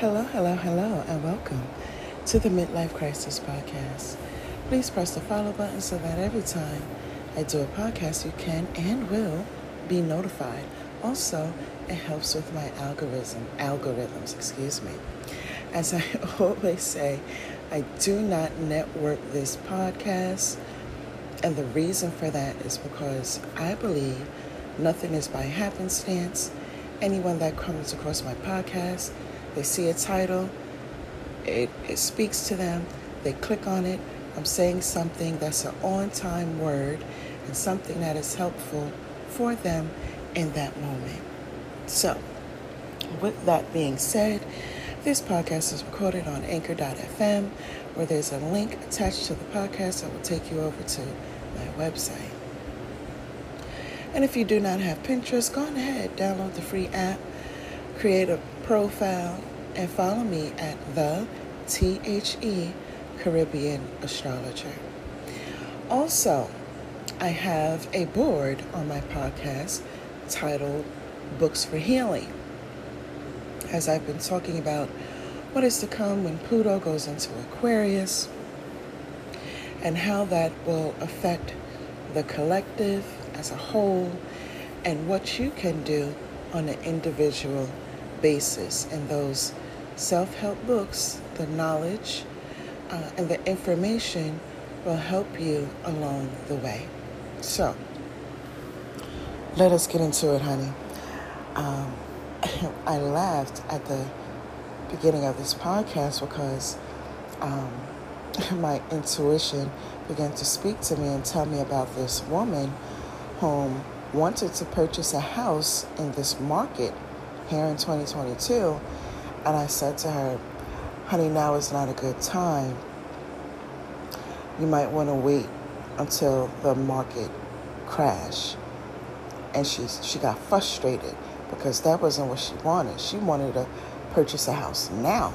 Hello, hello, hello, and welcome to the Midlife Crisis Podcast. Please press the follow button so that every time I do a podcast, you can and will be notified. Also, it helps with my algorithm, algorithms, excuse me. As I always say, I do not network this podcast, and the reason for that is because I believe nothing is by happenstance. Anyone that comes across my podcast they see a title, it, it speaks to them, they click on it. I'm saying something that's an on time word and something that is helpful for them in that moment. So, with that being said, this podcast is recorded on anchor.fm, where there's a link attached to the podcast that will take you over to my website. And if you do not have Pinterest, go on ahead, download the free app, create a profile and follow me at the THE Caribbean Astrologer. Also, I have a board on my podcast titled Books for Healing. As I've been talking about what is to come when Pluto goes into Aquarius and how that will affect the collective as a whole and what you can do on an individual basis. And those self help books, the knowledge uh, and the information will help you along the way. So, let us get into it, honey. Um, I laughed at the beginning of this podcast because um, my intuition began to speak to me and tell me about this woman whom wanted to purchase a house in this market here in 2022. And I said to her, honey, now is not a good time. You might want to wait until the market crash. And she, she got frustrated because that wasn't what she wanted. She wanted to purchase a house now.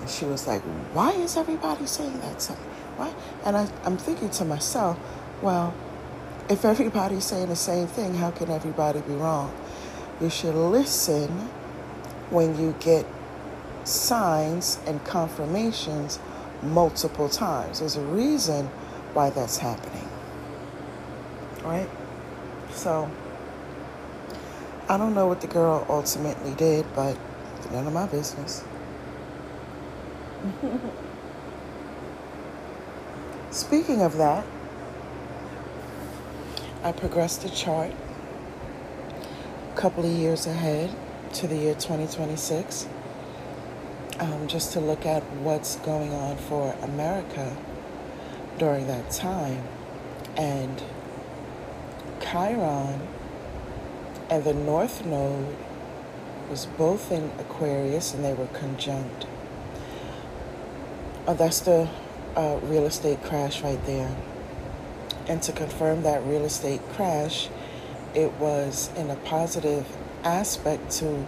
And she was like, why is everybody saying that to me? Why? And I, I'm thinking to myself, well, if everybody's saying the same thing, how can everybody be wrong? You should listen when you get signs and confirmations multiple times. There's a reason why that's happening. Right? So, I don't know what the girl ultimately did, but it's none of my business. Speaking of that, I progressed the chart couple of years ahead to the year 2026 um, just to look at what's going on for America during that time. And Chiron and the North Node was both in Aquarius and they were conjunct. Oh, that's the uh, real estate crash right there. And to confirm that real estate crash, it was in a positive aspect to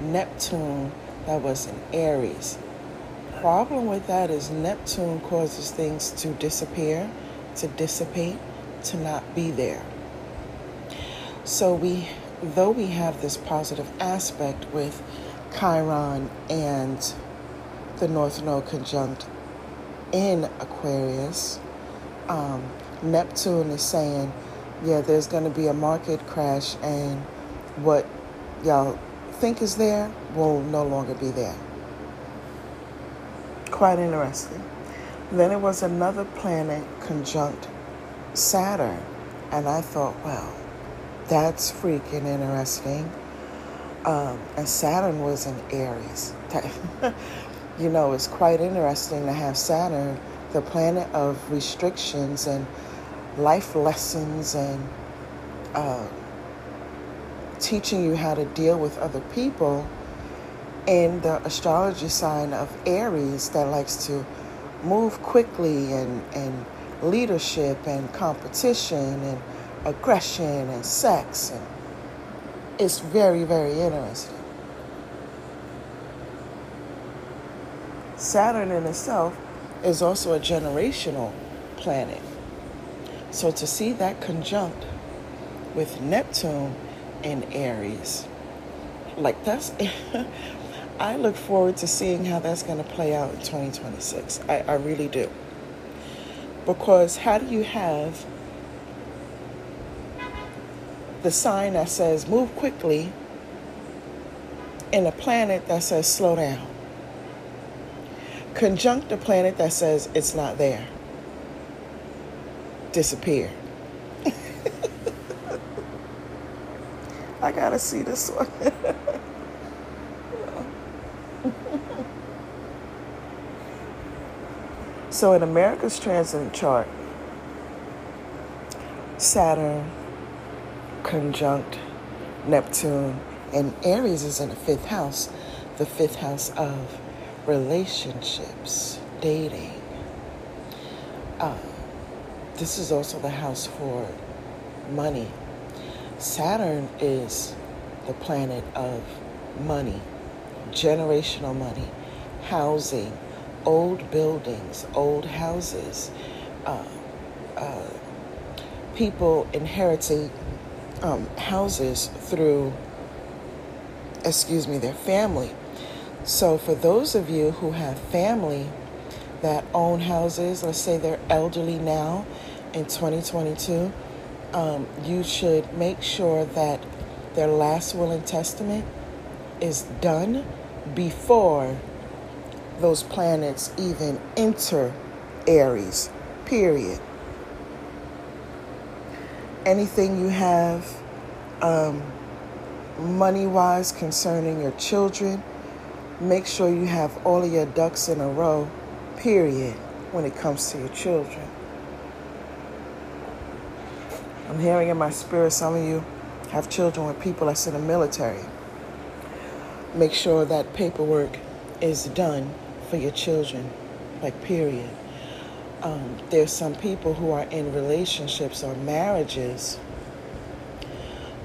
Neptune that was in Aries. Problem with that is Neptune causes things to disappear, to dissipate, to not be there. So we though we have this positive aspect with Chiron and the North Node conjunct in Aquarius, um, Neptune is saying yeah, there's going to be a market crash, and what y'all think is there will no longer be there. Quite interesting. Then it was another planet conjunct Saturn, and I thought, well, that's freaking interesting. Um, and Saturn was in Aries. you know, it's quite interesting to have Saturn, the planet of restrictions and life lessons and uh, teaching you how to deal with other people in the astrology sign of Aries that likes to move quickly and, and leadership and competition and aggression and sex and it's very very interesting. Saturn in itself is also a generational planet so to see that conjunct with Neptune in Aries, like that's, I look forward to seeing how that's going to play out in 2026. I, I really do. Because how do you have the sign that says move quickly in a planet that says slow down? Conjunct a planet that says it's not there. Disappear. I gotta see this one. so in America's transit chart, Saturn conjunct Neptune and Aries is in the fifth house, the fifth house of relationships, dating. Uh, this is also the house for money. Saturn is the planet of money, generational money, housing, old buildings, old houses, uh, uh, people inheriting um, houses through, excuse me, their family. So, for those of you who have family that own houses, let's say they're elderly now in 2022, um, you should make sure that their last will and testament is done before those planets even enter Aries, period. Anything you have um, money wise concerning your children, make sure you have all of your ducks in a row, period, when it comes to your children. I'm hearing in my spirit some of you have children with people that's in the military. Make sure that paperwork is done for your children, like, period. Um, there's some people who are in relationships or marriages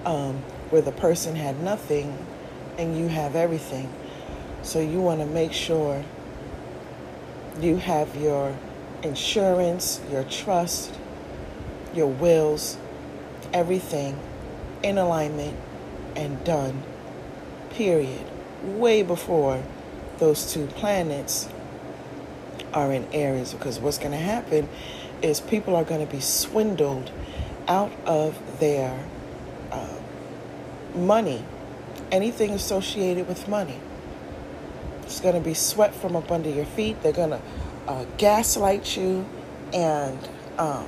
um, where the person had nothing and you have everything. So you want to make sure you have your insurance, your trust, your wills, everything in alignment and done, period. Way before those two planets are in Aries, because what's going to happen is people are going to be swindled out of their uh, money, anything associated with money. It's going to be swept from up under your feet. They're going to uh, gaslight you and um,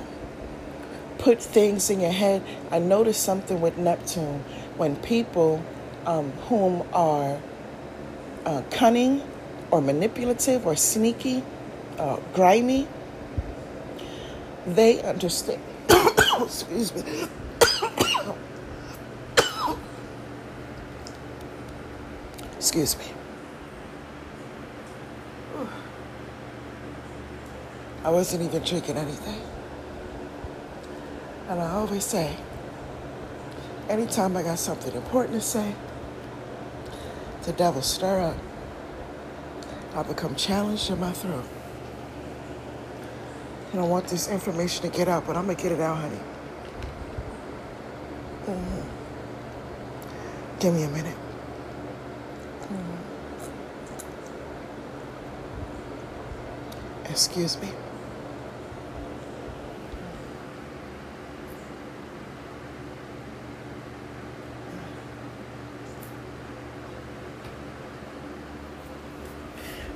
put things in your head. I noticed something with Neptune when people um, whom are uh, cunning or manipulative or sneaky, uh, grimy, they understand. excuse me. excuse me. I wasn't even drinking anything. And I always say, anytime I got something important to say, the devil stir up. I become challenged in my throat. I don't want this information to get out, but I'm gonna get it out, honey. Mm-hmm. Give me a minute. Mm-hmm. Excuse me.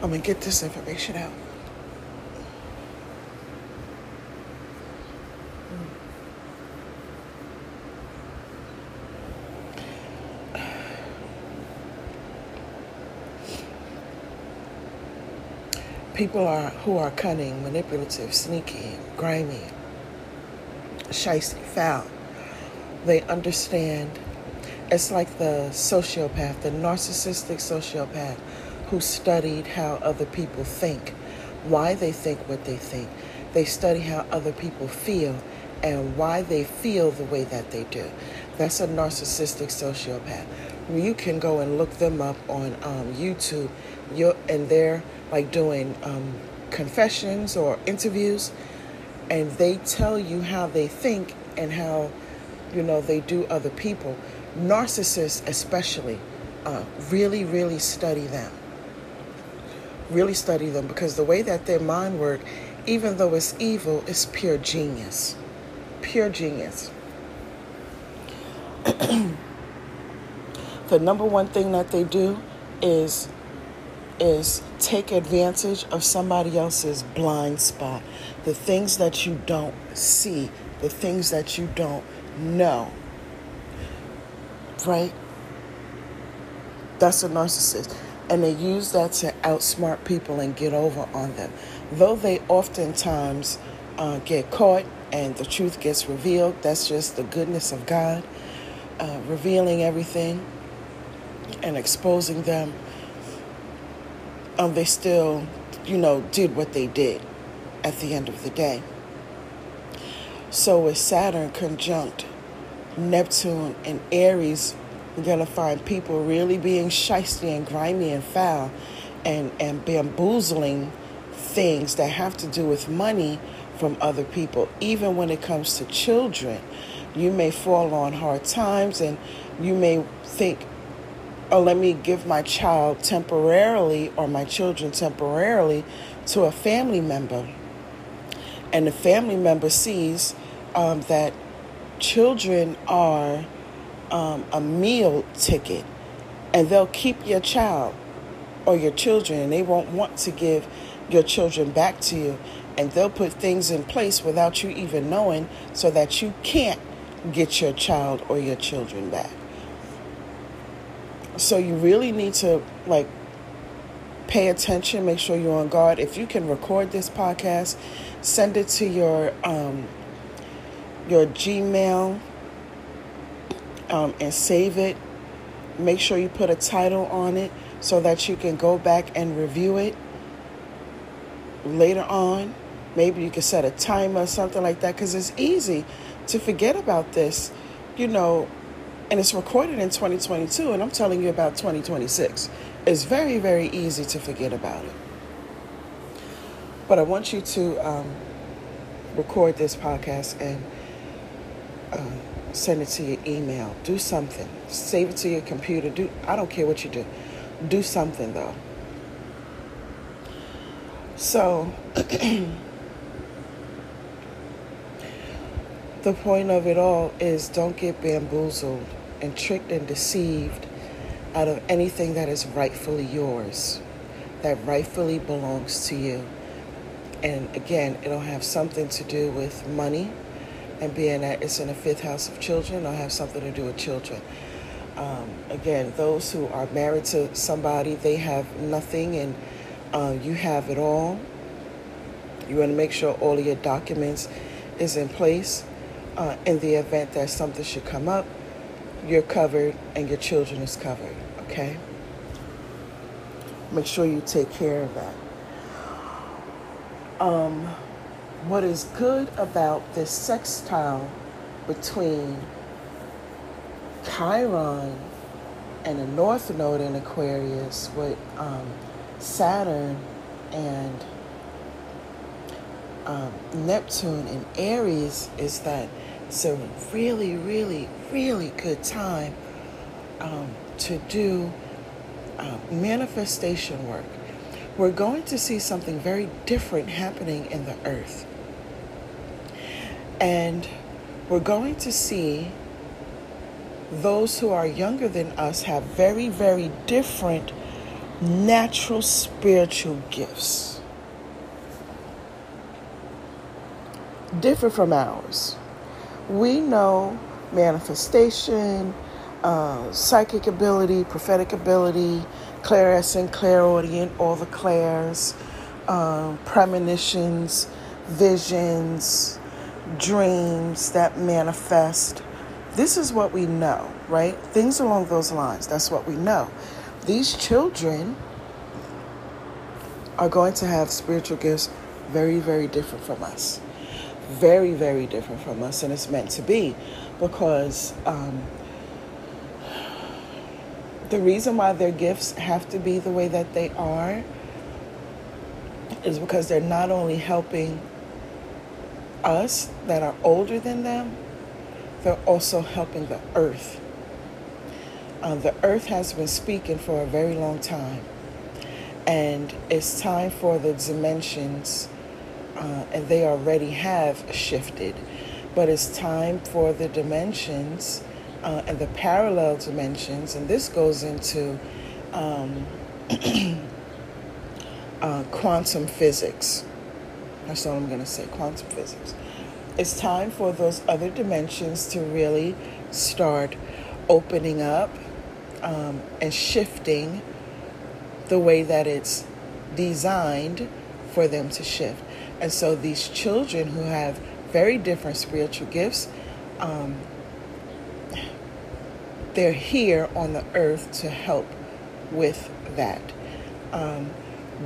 I'm gonna get this information out. People are who are cunning, manipulative, sneaky, grimy, shisty, foul. They understand. It's like the sociopath, the narcissistic sociopath who studied how other people think, why they think what they think. They study how other people feel and why they feel the way that they do. That's a narcissistic sociopath. You can go and look them up on um, YouTube, You're, and they're like doing um, confessions or interviews, and they tell you how they think and how, you know, they do other people. Narcissists, especially, uh, really, really study them. Really study them because the way that their mind work, even though it's evil, is pure genius. Pure genius. the number one thing that they do is is take advantage of somebody else's blind spot. The things that you don't see, the things that you don't know. Right? That's a narcissist. And they use that to outsmart people and get over on them. Though they oftentimes uh, get caught and the truth gets revealed, that's just the goodness of God, uh, revealing everything and exposing them. Um, they still, you know, did what they did at the end of the day. So with Saturn conjunct Neptune and Aries you're going to find people really being shisty and grimy and foul and, and bamboozling things that have to do with money from other people. Even when it comes to children, you may fall on hard times and you may think, oh, let me give my child temporarily or my children temporarily to a family member. And the family member sees um, that children are um, a meal ticket and they'll keep your child or your children and they won't want to give your children back to you. And they'll put things in place without you even knowing so that you can't get your child or your children back. So you really need to like pay attention make sure you're on guard. If you can record this podcast send it to your um, your gmail um, and save it. Make sure you put a title on it so that you can go back and review it later on. Maybe you can set a timer or something like that because it's easy to forget about this, you know, and it's recorded in 2022, and I'm telling you about 2026. It's very, very easy to forget about it. But I want you to um, record this podcast and. Um, send it to your email. Do something. Save it to your computer. Do I don't care what you do. Do something though. So the point of it all is don't get bamboozled and tricked and deceived out of anything that is rightfully yours, that rightfully belongs to you. And again, it'll have something to do with money and being that it's in the fifth house of children or have something to do with children. Um, again, those who are married to somebody, they have nothing and uh, you have it all. You want to make sure all of your documents is in place. Uh, in the event that something should come up, you're covered and your children is covered, okay? Make sure you take care of that. Um, what is good about this sextile between Chiron and the North Node in Aquarius with um, Saturn and um, Neptune in Aries is that it's a really, really, really good time um, to do uh, manifestation work. We're going to see something very different happening in the earth. And we're going to see those who are younger than us have very, very different natural spiritual gifts. Different from ours. We know manifestation, uh, psychic ability, prophetic ability, clairsentient, clairaudient, all the clairs, uh, premonitions, visions, dreams that manifest. This is what we know, right? Things along those lines. That's what we know. These children are going to have spiritual gifts very, very different from us. Very, very different from us. And it's meant to be because um, the reason why their gifts have to be the way that they are is because they're not only helping us that are older than them, they're also helping the earth. Uh, the earth has been speaking for a very long time. And it's time for the dimensions, uh, and they already have shifted, but it's time for the dimensions uh, and the parallel dimensions, and this goes into um, uh, quantum physics. That's all I'm going to say quantum physics. It's time for those other dimensions to really start opening up um, and shifting the way that it's designed for them to shift. And so these children who have very different spiritual gifts, um, they're here on the earth to help with that. Um,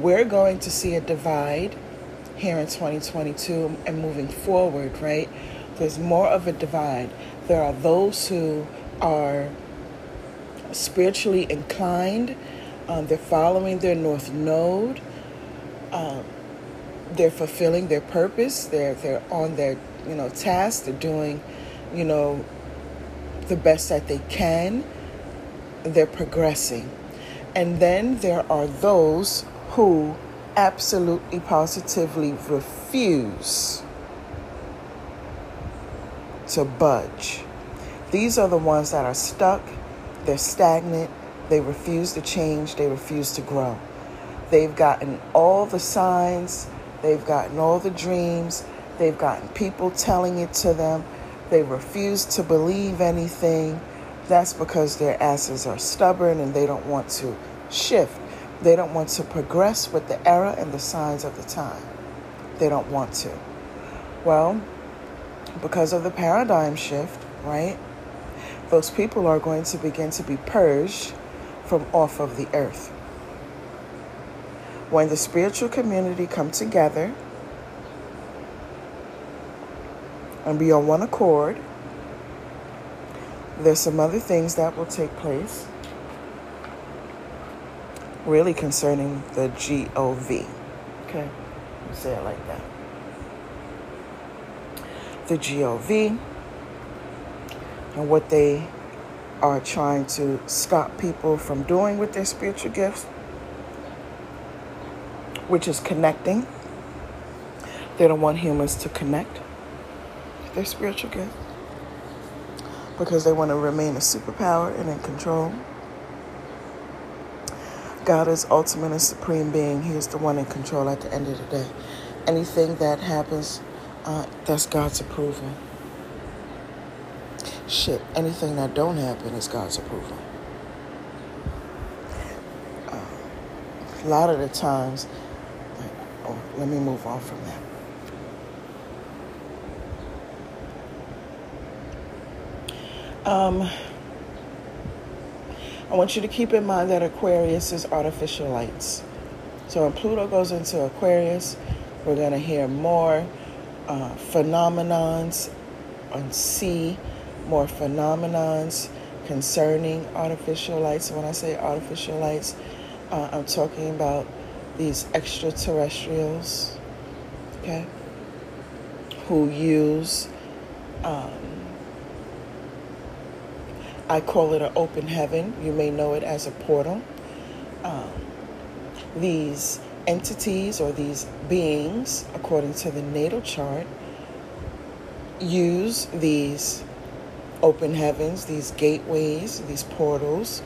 we're going to see a divide here in 2022 and moving forward, right? There's more of a divide. There are those who are spiritually inclined, um, they're following their North Node. Um, they're fulfilling their purpose. They're they're on their you know task. They're doing, you know, the best that they can. They're progressing, and then there are those who absolutely positively refuse to budge. These are the ones that are stuck. They're stagnant they refuse to change, they refuse to grow. They've gotten all the signs, they've gotten all the dreams, they've gotten people telling it to them. They refuse to believe anything. That's because their asses are stubborn and they don't want to shift. They don't want to progress with the era and the signs of the time. They don't want to. Well, because of the paradigm shift, right? Those people are going to begin to be purged from off of the earth. When the spiritual community come together and be on one accord, there's some other things that will take place really concerning the GOV. Okay, say it like that. The GOV and what they are trying to stop people from doing with their spiritual gifts, which is connecting. They don't want humans to connect their spiritual gift because they want to remain a superpower and in control. God is ultimate and supreme being. He is the one in control at the end of the day. Anything that happens, uh, that's God's approval shit, anything that don't happen is God's approval. Uh, a lot of the times, oh, let me move on from that. Um, I want you to keep in mind that Aquarius is artificial lights. So when Pluto goes into Aquarius, we're going to hear more uh, phenomenons on sea more phenomenons concerning artificial lights. When I say artificial lights, uh, I'm talking about these extraterrestrials, okay, who use, um, I call it an open heaven. You may know it as a portal. Um, these entities or these beings, according to the natal chart, use these open heavens, these gateways, these portals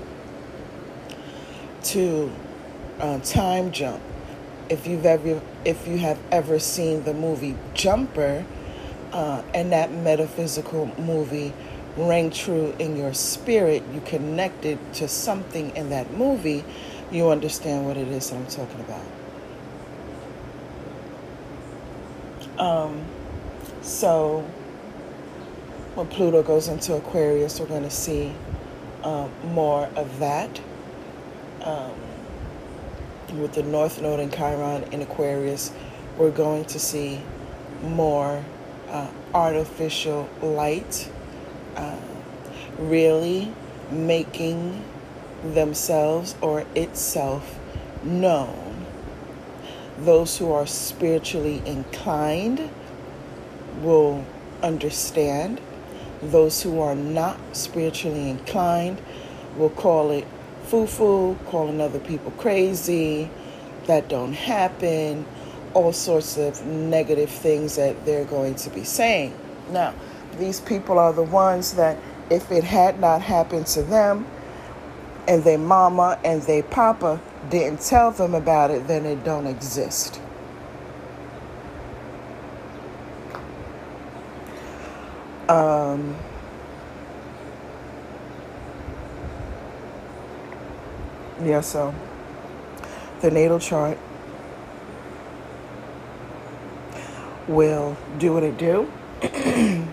to uh, time jump. If you've ever, if you have ever seen the movie Jumper, uh, and that metaphysical movie rang true in your spirit, you connected to something in that movie, you understand what it is that I'm talking about. Um, so when Pluto goes into Aquarius, we're going to see um, more of that. Um, with the North Node in Chiron in Aquarius, we're going to see more uh, artificial light uh, really making themselves or itself known. Those who are spiritually inclined will understand those who are not spiritually inclined will call it foo foo, calling other people crazy, that don't happen, all sorts of negative things that they're going to be saying. Now, these people are the ones that, if it had not happened to them, and their mama and their papa didn't tell them about it, then it don't exist. Um, yeah, so the natal chart will do what it do.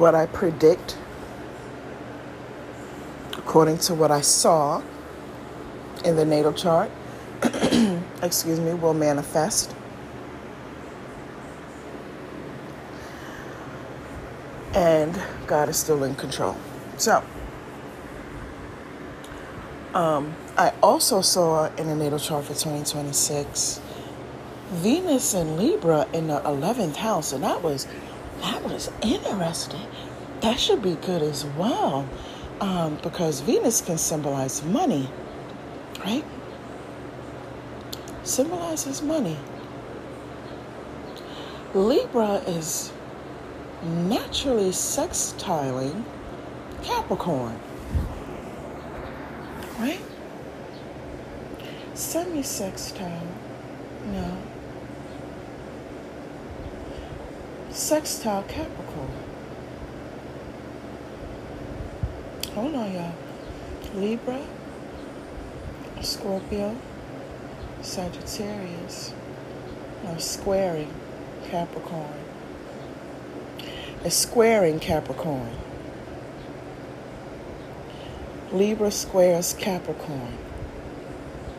what I predict, according to what I saw in the natal chart, excuse me, will manifest. And God is still in control. So, um, I also saw in the natal chart for 2026 Venus and Libra in the 11th house, and that was that was interesting. That should be good as well, um, because Venus can symbolize money, right? Symbolizes money. Libra is naturally sextiling Capricorn, right? Semi sextile, no. Sextile Capricorn. Hold on, y'all. Libra, Scorpio, Sagittarius are squaring Capricorn. It's squaring Capricorn. Libra squares Capricorn.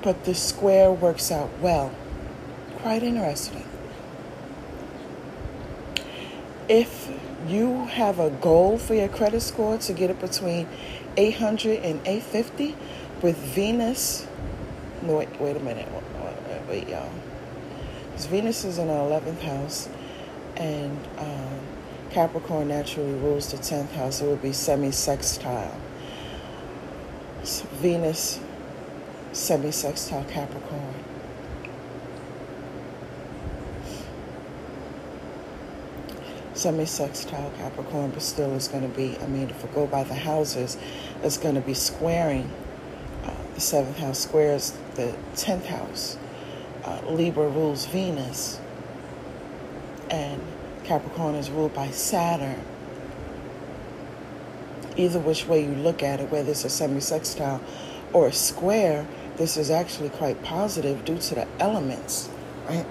But the square works out well. Quite interesting. If you have a goal for your credit score to get it between 800 and 850 with Venus, no, wait, wait a minute, wait, wait y'all. Because Venus is in our 11th house and um, Capricorn naturally rules the 10th house. It would be semi sextile. So Venus, semi sextile Capricorn. Semi-sextile Capricorn, but still is going to be, I mean, if we go by the houses, it's going to be squaring. Uh, the seventh house squares the tenth house. Uh, Libra rules Venus, and Capricorn is ruled by Saturn. Either which way you look at it, whether it's a semi-sextile or a square, this is actually quite positive due to the elements, right?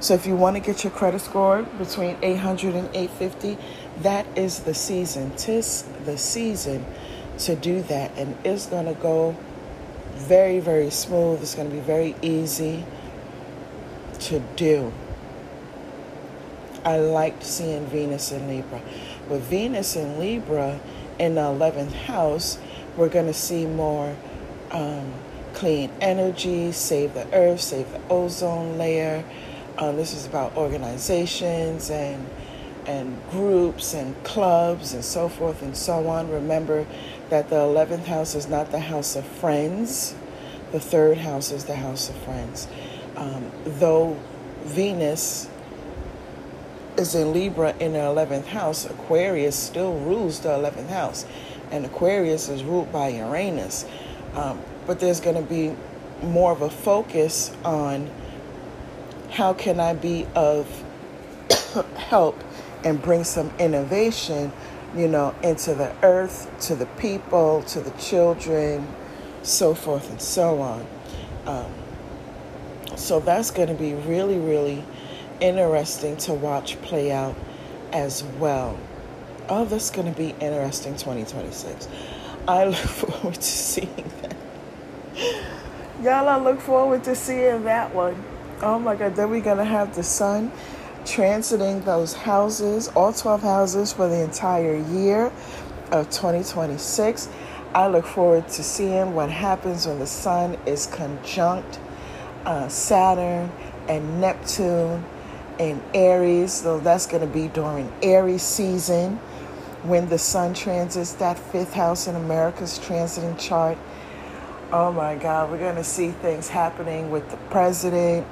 So if you want to get your credit score between 800 and 850, that is the season. Tis the season to do that. And it's going to go very, very smooth. It's going to be very easy to do. I liked seeing Venus in Libra. With Venus in Libra in the 11th house, we're going to see more um, clean energy, save the earth, save the ozone layer um, this is about organizations and and groups and clubs and so forth and so on. Remember that the 11th house is not the house of friends. The third house is the house of friends. Um, though Venus is in Libra in the 11th house, Aquarius still rules the 11th house. And Aquarius is ruled by Uranus. Um, but there's going to be more of a focus on how can I be of help and bring some innovation, you know, into the earth, to the people, to the children, so forth and so on. Um, so that's going to be really, really interesting to watch play out as well. Oh, that's going to be interesting 2026. I look forward to seeing that. Y'all, I look forward to seeing that one. Oh my God, then we're going to have the sun transiting those houses, all 12 houses for the entire year of 2026. I look forward to seeing what happens when the sun is conjunct uh, Saturn and Neptune in Aries, so that's going to be during Aries season when the sun transits that fifth house in America's transiting chart. Oh my God, we're going to see things happening with the president.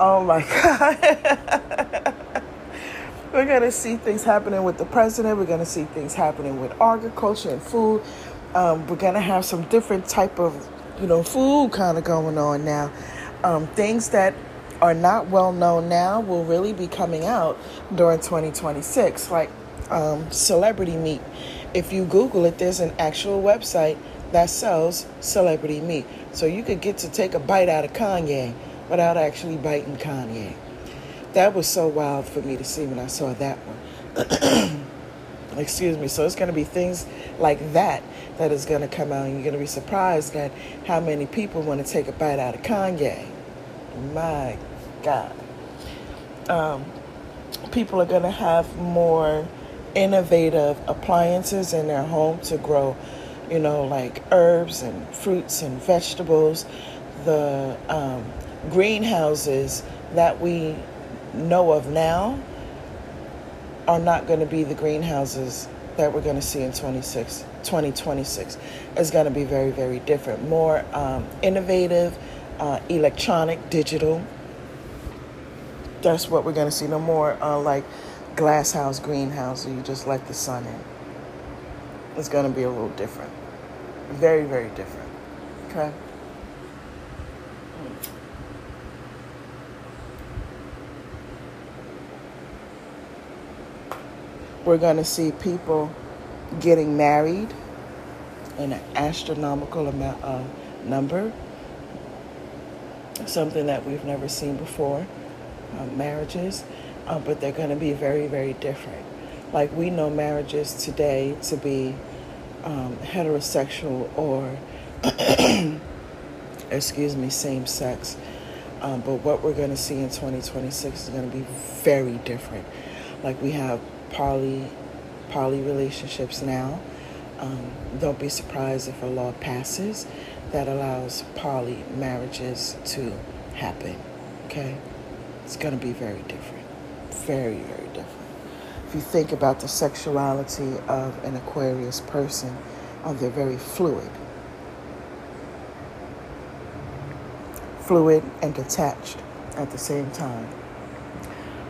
Oh my God. we're going to see things happening with the president. We're going to see things happening with agriculture and food. Um, we're going to have some different type of, you know, food kind of going on now. Um, things that are not well known now will really be coming out during 2026, like um, celebrity meat. If you Google it, there's an actual website that sells celebrity meat. So you could get to take a bite out of Kanye without actually biting Kanye. That was so wild for me to see when I saw that one. Excuse me. So it's going to be things like that that is going to come out, and you're going to be surprised at how many people want to take a bite out of Kanye. My God. Um, people are going to have more innovative appliances in their home to grow, you know, like herbs and fruits and vegetables. The um, greenhouses that we know of now are not going to be the greenhouses that we're going to see in 26, 2026. It's going to be very, very different. More um, innovative, uh, electronic, digital. That's what we're going to see. No more uh, like glass house, greenhouse, where you just let the sun in. It's going to be a little different. Very, very different. Okay? We're going to see people getting married in an astronomical amount of number, something that we've never seen before. Uh, marriages uh, but they're going to be very, very different. Like we know marriages today to be um, heterosexual or, excuse me, same sex. Um, but what we're going to see in 2026 is going to be very different. Like we have poly, poly relationships now. Um, don't be surprised if a law passes that allows poly marriages to happen. Okay? It's going to be very different very, very different. If you think about the sexuality of an Aquarius person, um, they're very fluid. Fluid and detached at the same time.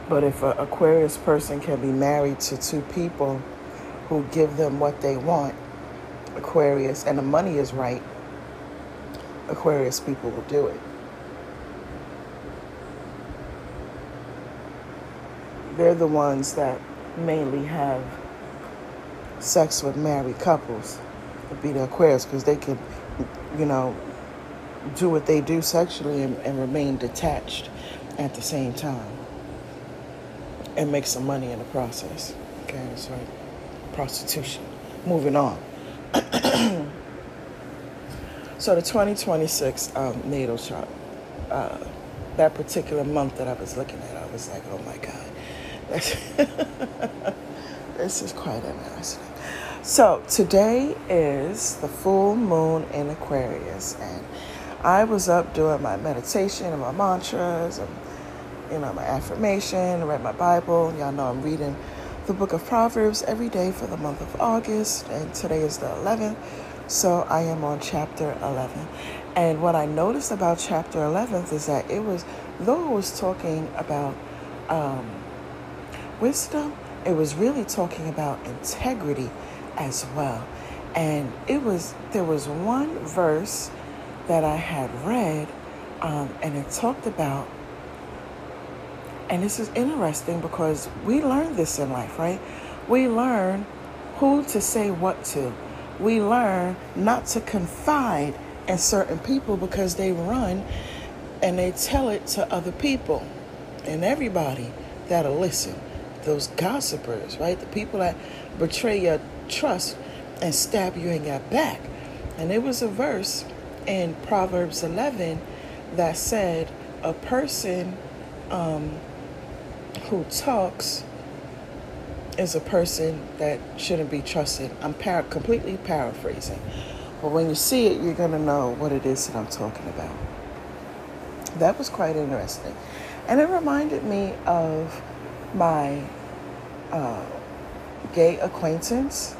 But if an Aquarius person can be married to two people who give them what they want, Aquarius, and the money is right, Aquarius people will do it. they're the ones that mainly have sex with married couples would be the Aquarius because they can, you know, do what they do sexually and, and remain detached at the same time and make some money in the process. Okay, like prostitution. Moving on. so the 2026 um, natal chart, uh, that particular month that I was looking at, I was like, oh my God this is quite interesting. So, today is the full moon in Aquarius, and I was up doing my meditation and my mantras and you know my affirmation, read my Bible. Y'all know I'm reading the book of Proverbs every day for the month of August, and today is the 11th. So I am on chapter 11. And what I noticed about chapter 11 is that it was, though it was talking about um, wisdom, it was really talking about integrity as well. And it was there was one verse that I had read, um, and it talked about, and this is interesting because we learn this in life, right? We learn who to say what to. We learn not to confide in certain people because they run and they tell it to other people and everybody that'll listen those gossipers, right? The people that betray your trust and stab you in your back. And it was a verse in Proverbs 11 that said, A person um, who talks is a person that shouldn't be trusted. I'm completely paraphrasing. But when you see it, you're going to know what it is that I'm talking about. That was quite interesting. And it reminded me of my uh, gay acquaintance.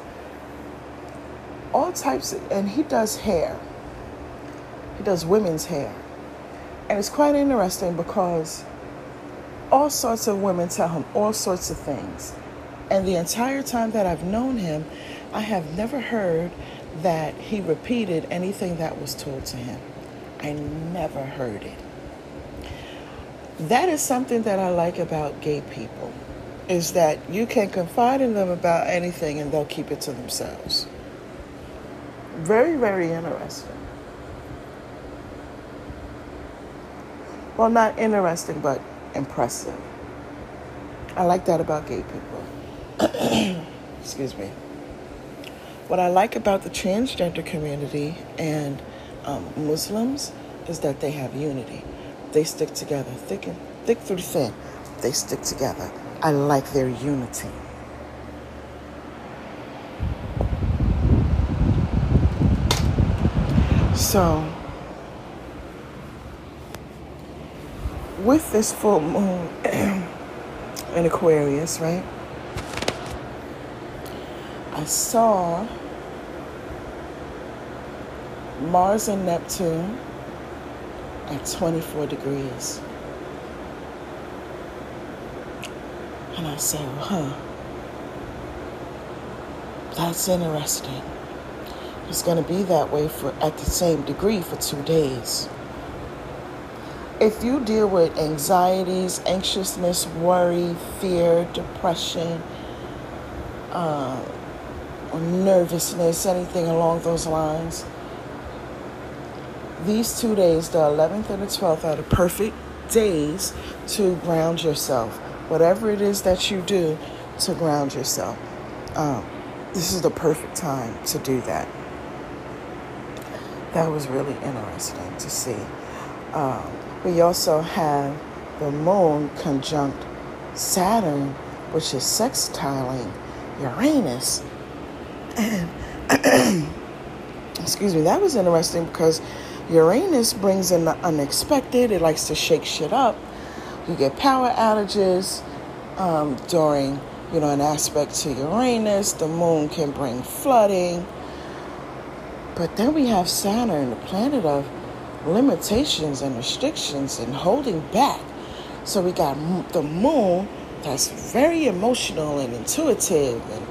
All types, of, and he does hair. He does women's hair. And it's quite interesting because all sorts of women tell him all sorts of things. And the entire time that I've known him, I have never heard that he repeated anything that was told to him. I never heard it. That is something that I like about gay people is that you can confide in them about anything and they'll keep it to themselves. Very, very interesting. Well, not interesting, but impressive. I like that about gay people. Excuse me. What I like about the transgender community and um, Muslims is that they have unity. They stick together, thick and thick through thin. They stick together. I like their unity. So, with this full moon in Aquarius, right? I saw Mars and Neptune at 24 degrees. And I said, huh, that's interesting. It's going to be that way for at the same degree for two days. If you deal with anxieties, anxiousness, worry, fear, depression, uh, nervousness, anything along those lines, these two days, the 11th and the 12th, are the perfect days to ground yourself. Whatever it is that you do to ground yourself, um, this is the perfect time to do that. That was really interesting to see. Um, we also have the moon conjunct Saturn, which is sextiling Uranus. And excuse me, that was interesting because Uranus brings in the unexpected. It likes to shake shit up. You get power outages um, during, you know, an aspect to Uranus. The moon can bring flooding. But then we have Saturn, the planet of limitations and restrictions and holding back. So we got the moon that's very emotional and intuitive and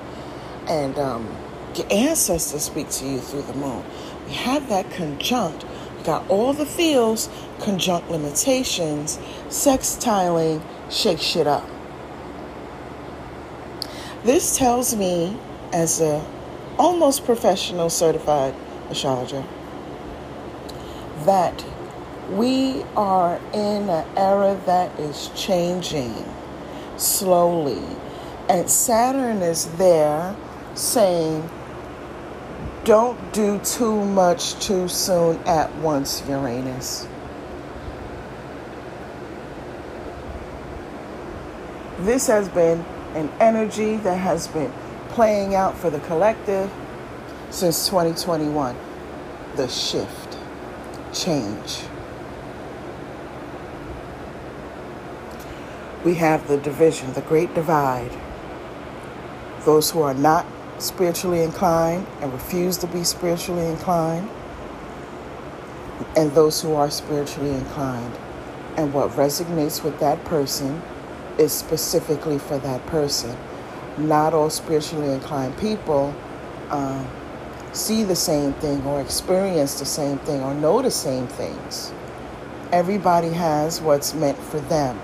and um, your ancestors speak to you through the moon. We have that conjunct We got all the fields, conjunct limitations, sextiling, shake shit up. This tells me, as a almost professional certified astrologer, that we are in an era that is changing slowly. And Saturn is there saying, don't do too much too soon at once, Uranus. This has been an energy that has been playing out for the collective since 2021. The shift, change. We have the division, the great divide. Those who are not spiritually inclined and refuse to be spiritually inclined, and those who are spiritually inclined. And what resonates with that person is specifically for that person. Not all spiritually inclined people um, see the same thing or experience the same thing or know the same things. Everybody has what's meant for them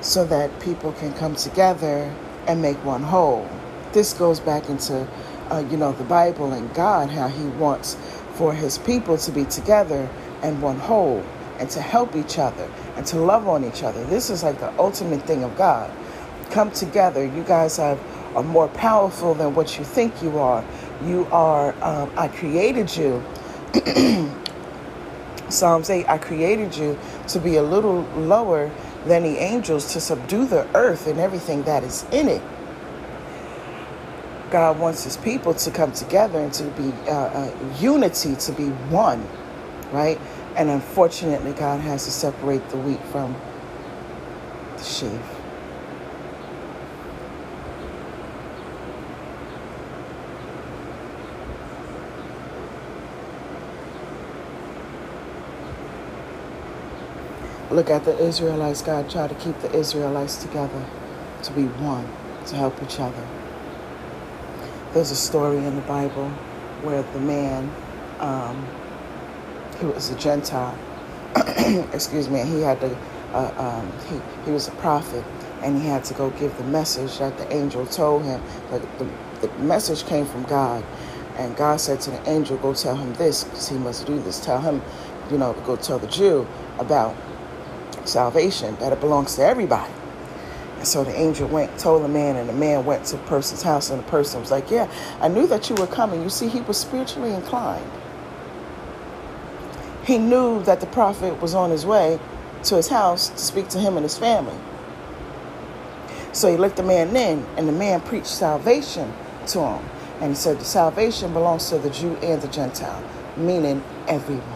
so that people can come together and make one whole this goes back into, uh, you know, the Bible and God, how He wants for His people to be together and one whole and to help each other and to love on each other. This is like the ultimate thing of God. Come together. You guys have, are more powerful than what you think you are. You are, um, I created you. Psalms 8, I created you to be a little lower than the angels to subdue the earth and everything that is in it. God wants his people to come together and to be uh, uh, unity, to be one, right? And unfortunately, God has to separate the wheat from the sheaf. Look at the Israelites. God tried to keep the Israelites together, to be one, to help each other. There's a story in the Bible where the man, um, he was a Gentile, excuse me, he had to, uh, um, he, he was a prophet, and he had to go give the message that the angel told him. That the, the message came from God, and God said to the angel, "Go tell him this, because he must do this. Tell him, you know, go tell the Jew about salvation, that it belongs to everybody. And so the angel went, told the man, and the man went to the person's house, and the person was like, Yeah, I knew that you were coming. You see, he was spiritually inclined. He knew that the prophet was on his way to his house to speak to him and his family. So he let the man in, and the man preached salvation to him. And he said, The salvation belongs to the Jew and the Gentile, meaning everyone.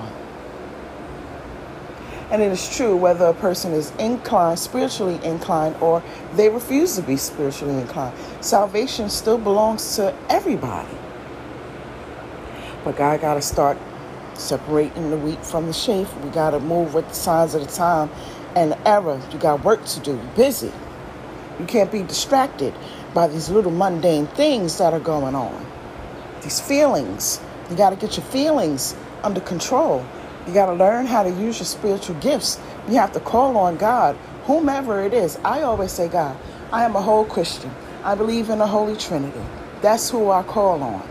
And it is true whether a person is inclined, spiritually inclined, or they refuse to be spiritually inclined. Salvation still belongs to everybody. But God got to start separating the wheat from the chaff. We got to move with the signs of the time and the era. You got work to do. You're busy. You can't be distracted by these little mundane things that are going on. These feelings. You got to get your feelings under control. You got to learn how to use your spiritual gifts. You have to call on God, whomever it is. I always say, God, I am a whole Christian. I believe in the Holy Trinity. That's who I call on.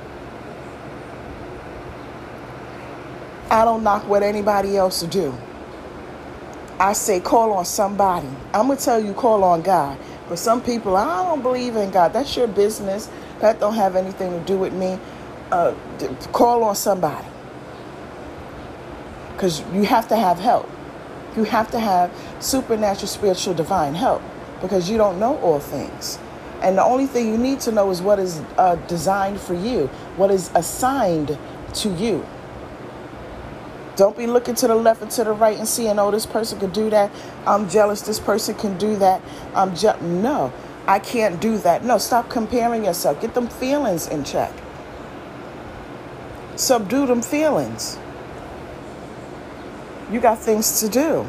I don't knock what anybody else do. I say call on somebody. I'm gonna tell you call on God. But some people, I don't believe in God. That's your business. That don't have anything to do with me. Uh, call on somebody because you have to have help. You have to have supernatural, spiritual, divine help because you don't know all things. And the only thing you need to know is what is uh, designed for you, what is assigned to you. Don't be looking to the left and to the right and seeing, oh, this person can do that. I'm jealous. This person can do that. I'm je- no, I can't do that. No, stop comparing yourself. Get them feelings in check. Subdue them feelings. You got things to do.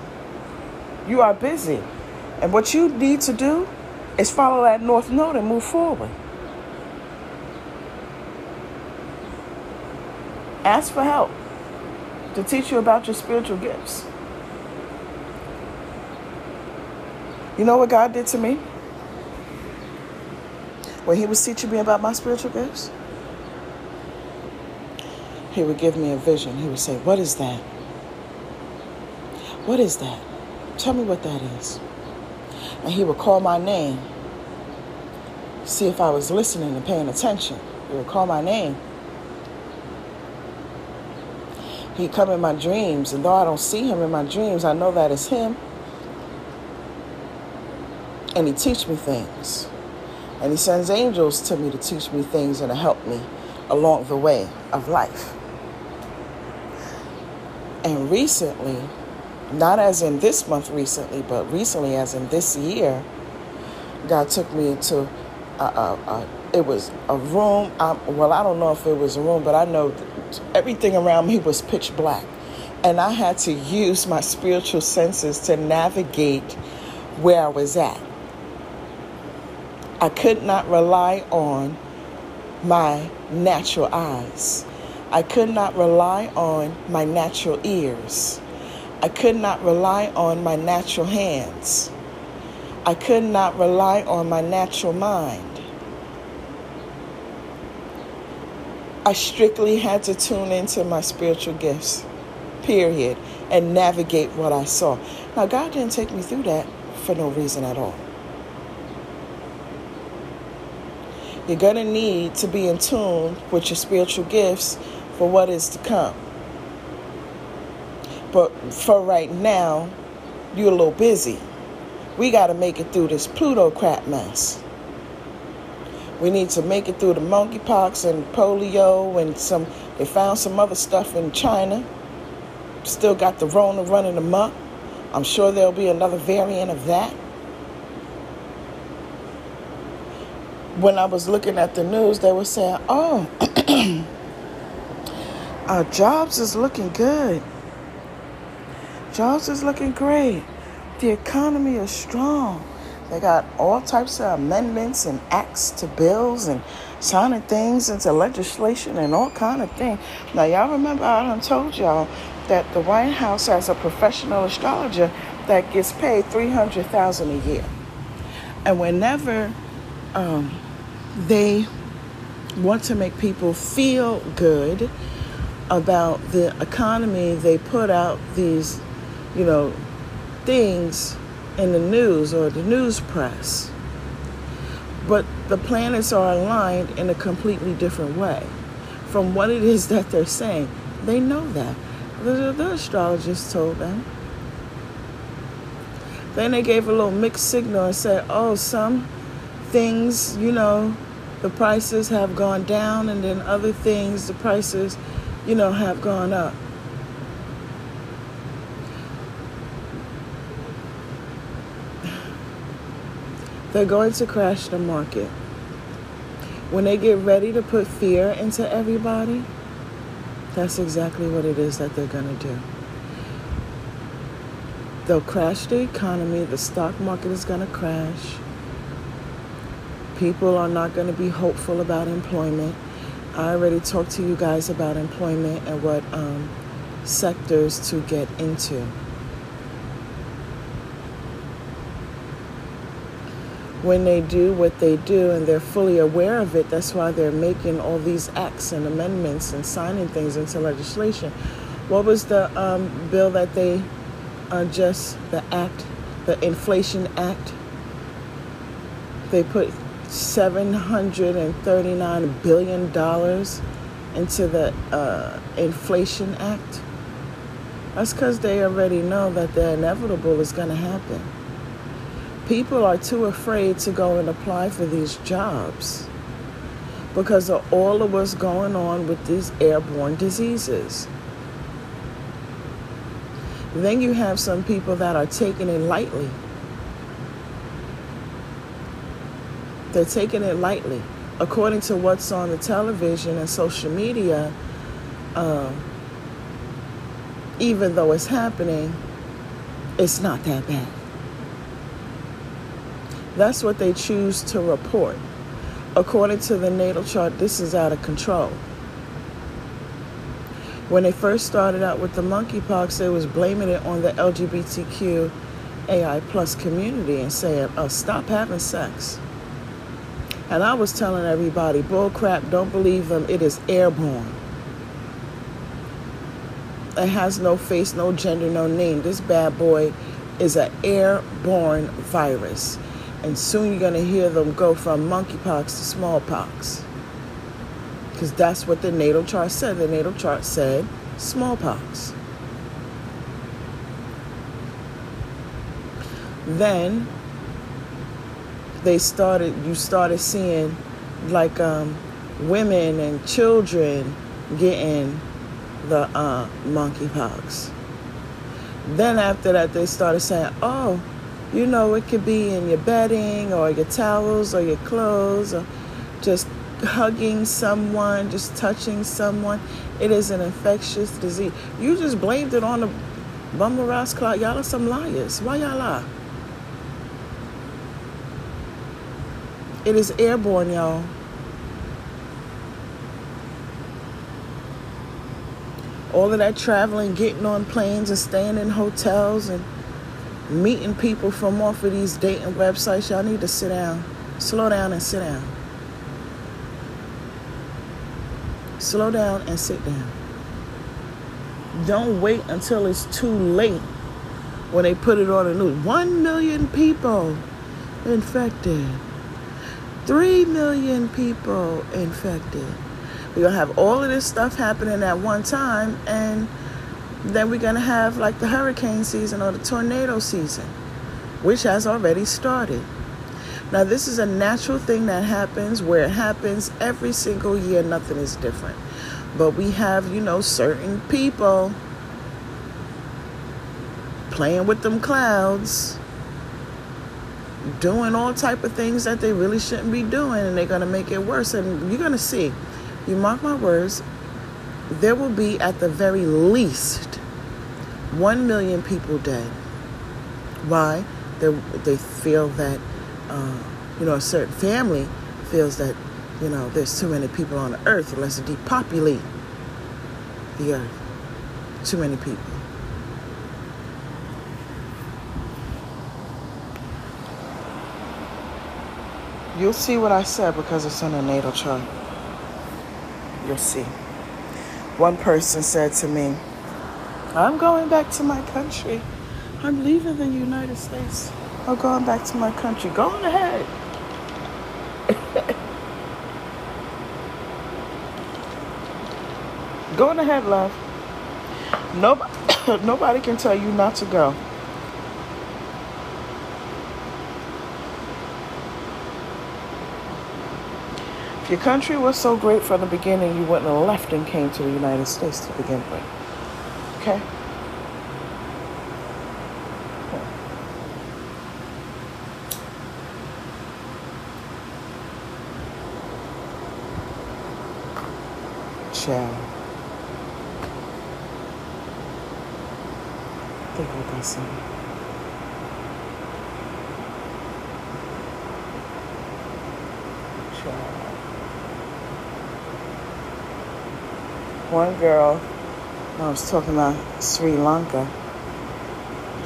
You are busy. And what you need to do is follow that north node and move forward. Ask for help to teach you about your spiritual gifts. You know what God did to me? When He was teaching me about my spiritual gifts, He would give me a vision. He would say, What is that? What is that? Tell me what that is. And he would call my name, see if I was listening and paying attention. He would call my name. He'd come in my dreams, and though I don't see him in my dreams, I know that it's him. And he teach me things. And he sends angels to me to teach me things and to help me along the way of life. And recently, not as in this month recently, but recently as in this year, God took me into a, a, a it was a room. I, well, I don't know if it was a room, but I know everything around me was pitch black. And I had to use my spiritual senses to navigate where I was at. I could not rely on my natural eyes. I could not rely on my natural ears. I could not rely on my natural hands. I could not rely on my natural mind. I strictly had to tune into my spiritual gifts, period, and navigate what I saw. Now, God didn't take me through that for no reason at all. You're going to need to be in tune with your spiritual gifts for what is to come. But for right now, you're a little busy. We got to make it through this Pluto crap mess. We need to make it through the monkeypox and polio and some. They found some other stuff in China. Still got the Rona running amok. I'm sure there'll be another variant of that. when I was looking at the news, they were saying, "Oh, our jobs is looking good. Jobs is looking great. The economy is strong. They got all types of amendments and acts to bills and signing things into legislation and all kind of things. Now y'all remember I done told y'all that the White House has a professional astrologer that gets paid three hundred thousand a year, and whenever um, they want to make people feel good about the economy, they put out these, you know, things in the news or the news press. But the planets are aligned in a completely different way from what it is that they're saying. They know that. The, the astrologist told them. Then they gave a little mixed signal and said, oh, some things, you know, the prices have gone down, and then other things, the prices, you know, have gone up. They're going to crash the market. When they get ready to put fear into everybody, that's exactly what it is that they're going to do. They'll crash the economy, the stock market is going to crash. People are not going to be hopeful about employment. I already talked to you guys about employment and what um, sectors to get into. When they do what they do and they're fully aware of it, that's why they're making all these acts and amendments and signing things into legislation. What was the um, bill that they uh, just, the act, the Inflation Act? They put $739 billion into the uh, Inflation Act. That's because they already know that the inevitable is going to happen people are too afraid to go and apply for these jobs because of all of what's going on with these airborne diseases. Then you have some people that are taking it lightly. They're taking it lightly. According to what's on the television and social media, uh, even though it's happening, it's not that bad. That's what they choose to report. According to the natal chart, this is out of control. When they first started out with the monkeypox, they was blaming it on the LGBTQ AI plus community and saying, oh, stop having sex. And I was telling everybody, bull crap, don't believe them, it is airborne. It has no face, no gender, no name. This bad boy is an airborne virus and soon you're going to hear them go from monkeypox to smallpox. Because that's what the natal chart said. The natal chart said smallpox. Then they started, you started seeing like um, women and children getting the uh, monkeypox. Then after that, they started saying, oh, you know, it could be in your bedding or your towels or your clothes or just hugging someone, just touching someone. It is an infectious disease. You just blamed it on the bumble Ross clock. Y'all are some liars. Why y'all lie? It is airborne, y'all. All of that traveling, getting on planes and staying in hotels and meeting people from off of these dating websites, y'all need to sit down. Slow down and sit down. Slow down and sit down. Don't wait until it's too late when they put it on the news. One million people infected. Three million people infected. We're going to have all of this stuff happening at one time and then we're going to have like the hurricane season or the tornado season, which has already started. Now, this is a natural thing that happens where it happens every single year, nothing is different. But we have, you know, certain people playing with them clouds. doing all type of things that they really shouldn't be doing and they're going to make it worse and you're going to see you mark my words there will be at the very least 1 million people dead why they, they feel that uh, you know a certain family feels that you know there's too many people on the earth let's depopulate the earth too many people You'll see what I said because it's in a natal chart. You'll see. One person said to me, I'm going back to my country. I'm leaving the United States. I'm going back to my country. Go on ahead. go on ahead, love. Nobody, nobody can tell you not to go. If your country was so great from the beginning, you wouldn't have left and came to the United States to begin with. Okay? I think I got one girl, I was talking about Sri Lanka.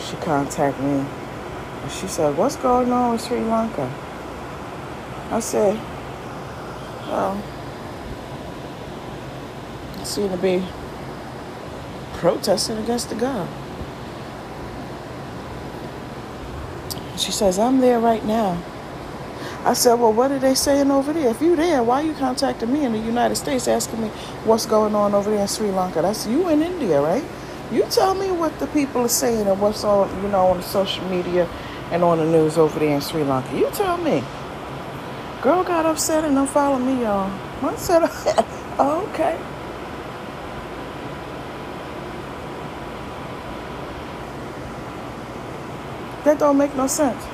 She contacted me. And she said, What's going on with Sri Lanka? I said, Well, I seem to be protesting against the God. She says, I'm there right now. I said, Well, what are they saying over there? If you there, why you contacting me in the United States asking me what's going on over there in Sri Lanka? That's you in India, right? You tell me what the people are saying and what's on, you know, on the social media and on the news over there in Sri Lanka. You tell me. Girl got upset and don't follow me, y'all. I said, okay. That don't make no sense.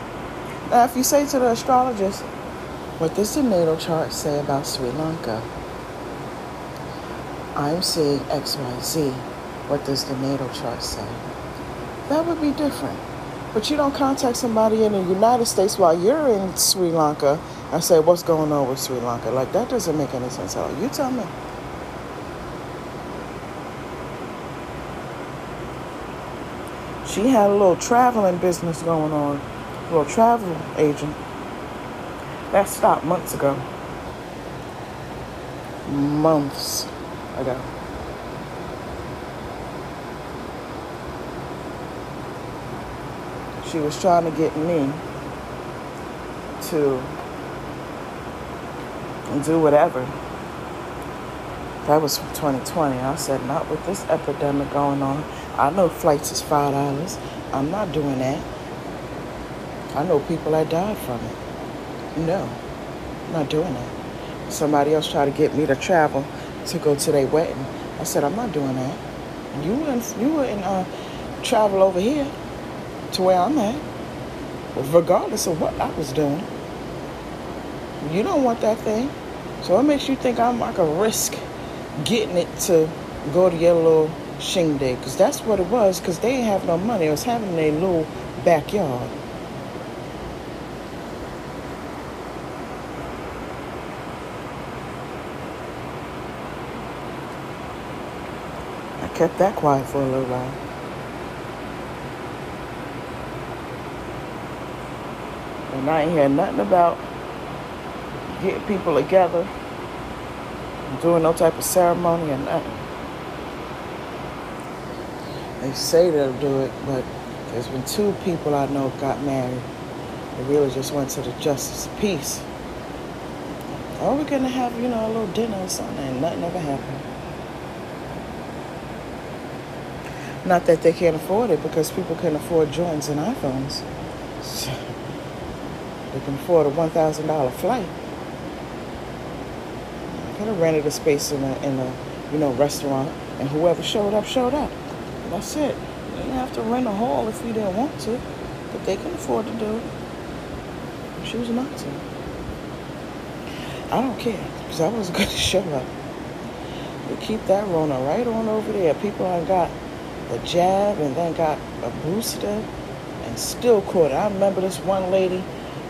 Now, if you say to the astrologist, what does the natal chart say about Sri Lanka? I'm seeing XYZ. What does the natal chart say? That would be different. But you don't contact somebody in the United States while you're in Sri Lanka and say, What's going on with Sri Lanka? Like, that doesn't make any sense at all. You tell me. She had a little traveling business going on a travel agent. That stopped months ago. Months ago. She was trying to get me to do whatever. That was from 2020. I said, not with this epidemic going on. I know flights is $5. I'm not doing that. I know people that died from it. No, I'm not doing that. Somebody else tried to get me to travel to go to their wedding. I said, I'm not doing that. You wouldn't, you wouldn't uh, travel over here to where I'm at, regardless of what I was doing. You don't want that thing. So what makes you think I'm like a risk getting it to go to your little shindig? Because that's what it was, because they didn't have no money. It was having a little backyard. Kept that quiet for a little while. And I ain't hear nothing about getting people together, doing no type of ceremony or nothing. They say they'll do it, but there's been two people I know got married. They really just went to the justice of peace. Oh, we're gonna have, you know, a little dinner or something, and nothing ever happened. Not that they can't afford it because people can afford joints and iPhones. So they can afford a $1,000 flight. I could have rented a space in a, in a you know, restaurant and whoever showed up, showed up. That's it. You didn't have to rent a hall if you didn't want to, but they can afford to do it. Was not to. I don't care because I was going to show up. We keep that Rona right on over there. People have got the jab and then got a booster and still caught it. I remember this one lady,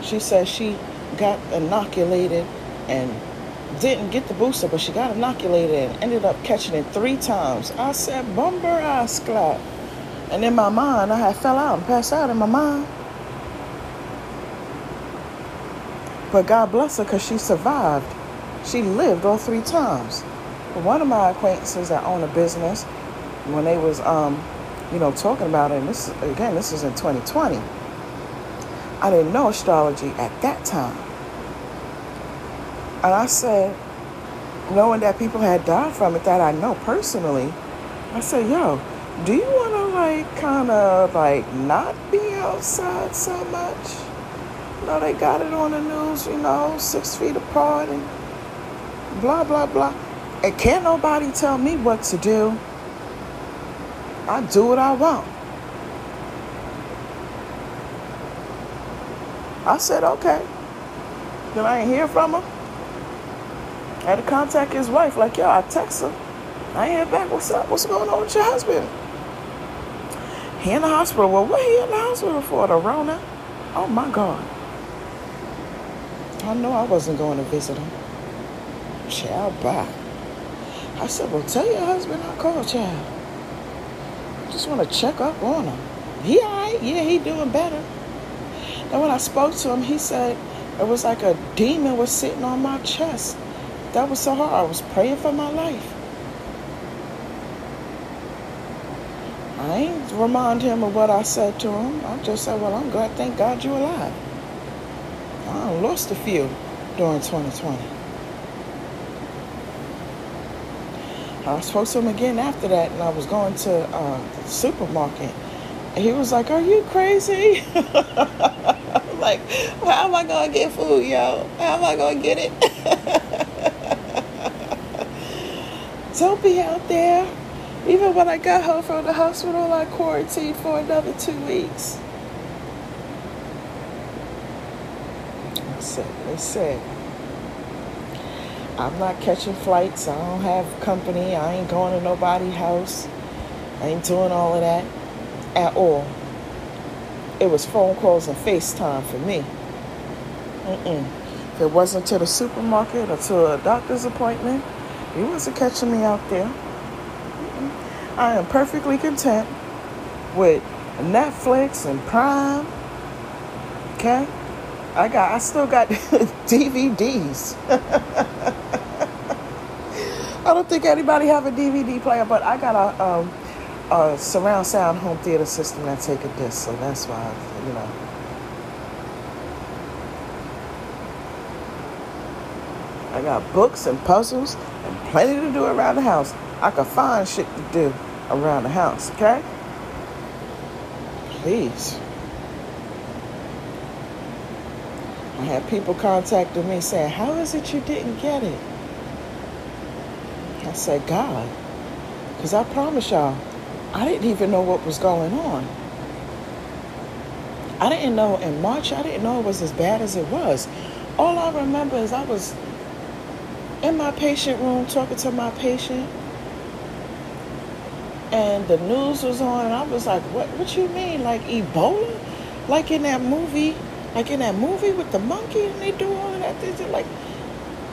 she said she got inoculated and didn't get the booster, but she got inoculated and ended up catching it three times. I said, Bumper ass clap. And in my mind, I had fell out and passed out in my mind. But God bless her because she survived. She lived all three times. One of my acquaintances that own a business, when they was, um, you know, talking about it, and this again, this is in 2020. I didn't know astrology at that time. And I said, knowing that people had died from it that I know personally, I said, yo, do you want to like kind of like not be outside so much? You know, they got it on the news, you know, six feet apart and blah, blah, blah. And can't nobody tell me what to do. I do what I want. I said, okay. Then I ain't hear from him. I had to contact his wife, like, yo, I text her. I ain't hear back. What's up? What's going on with your husband? He in the hospital. Well, what he in the hospital for? The Rona? Oh my God. I know I wasn't going to visit him. Child, bye. I said, well, tell your husband I called child. Just want to check up on him. He all right? Yeah, he doing better. And when I spoke to him, he said it was like a demon was sitting on my chest. That was so hard. I was praying for my life. I ain't remind him of what I said to him. I just said, well, I'm glad, thank God you're alive. I lost a few during 2020. I spoke to him again after that, and I was going to uh, the supermarket. And he was like, Are you crazy? like, how am I going to get food, yo? How am I going to get it? Don't be out there. Even when I got home from the hospital, I quarantined for another two weeks. I said, they said, I'm not catching flights. I don't have company. I ain't going to nobody's house. I ain't doing all of that at all. It was phone calls and FaceTime for me. Mm-mm. If it wasn't to the supermarket or to a doctor's appointment, he wasn't catching me out there. I am perfectly content with Netflix and Prime. Okay? I got I still got DVDs. I don't think anybody have a DVD player, but I got a, um, a surround sound home theater system that take a disc, so that's why you know. I got books and puzzles and plenty to do around the house. I could find shit to do around the house, okay? Please. I had people contacting me saying, How is it you didn't get it? I said, God. Because I promise y'all, I didn't even know what was going on. I didn't know in March, I didn't know it was as bad as it was. All I remember is I was in my patient room talking to my patient and the news was on, and I was like, "What? What you mean? Like Ebola? Like in that movie? Like in that movie with the monkey and they do all that? It like,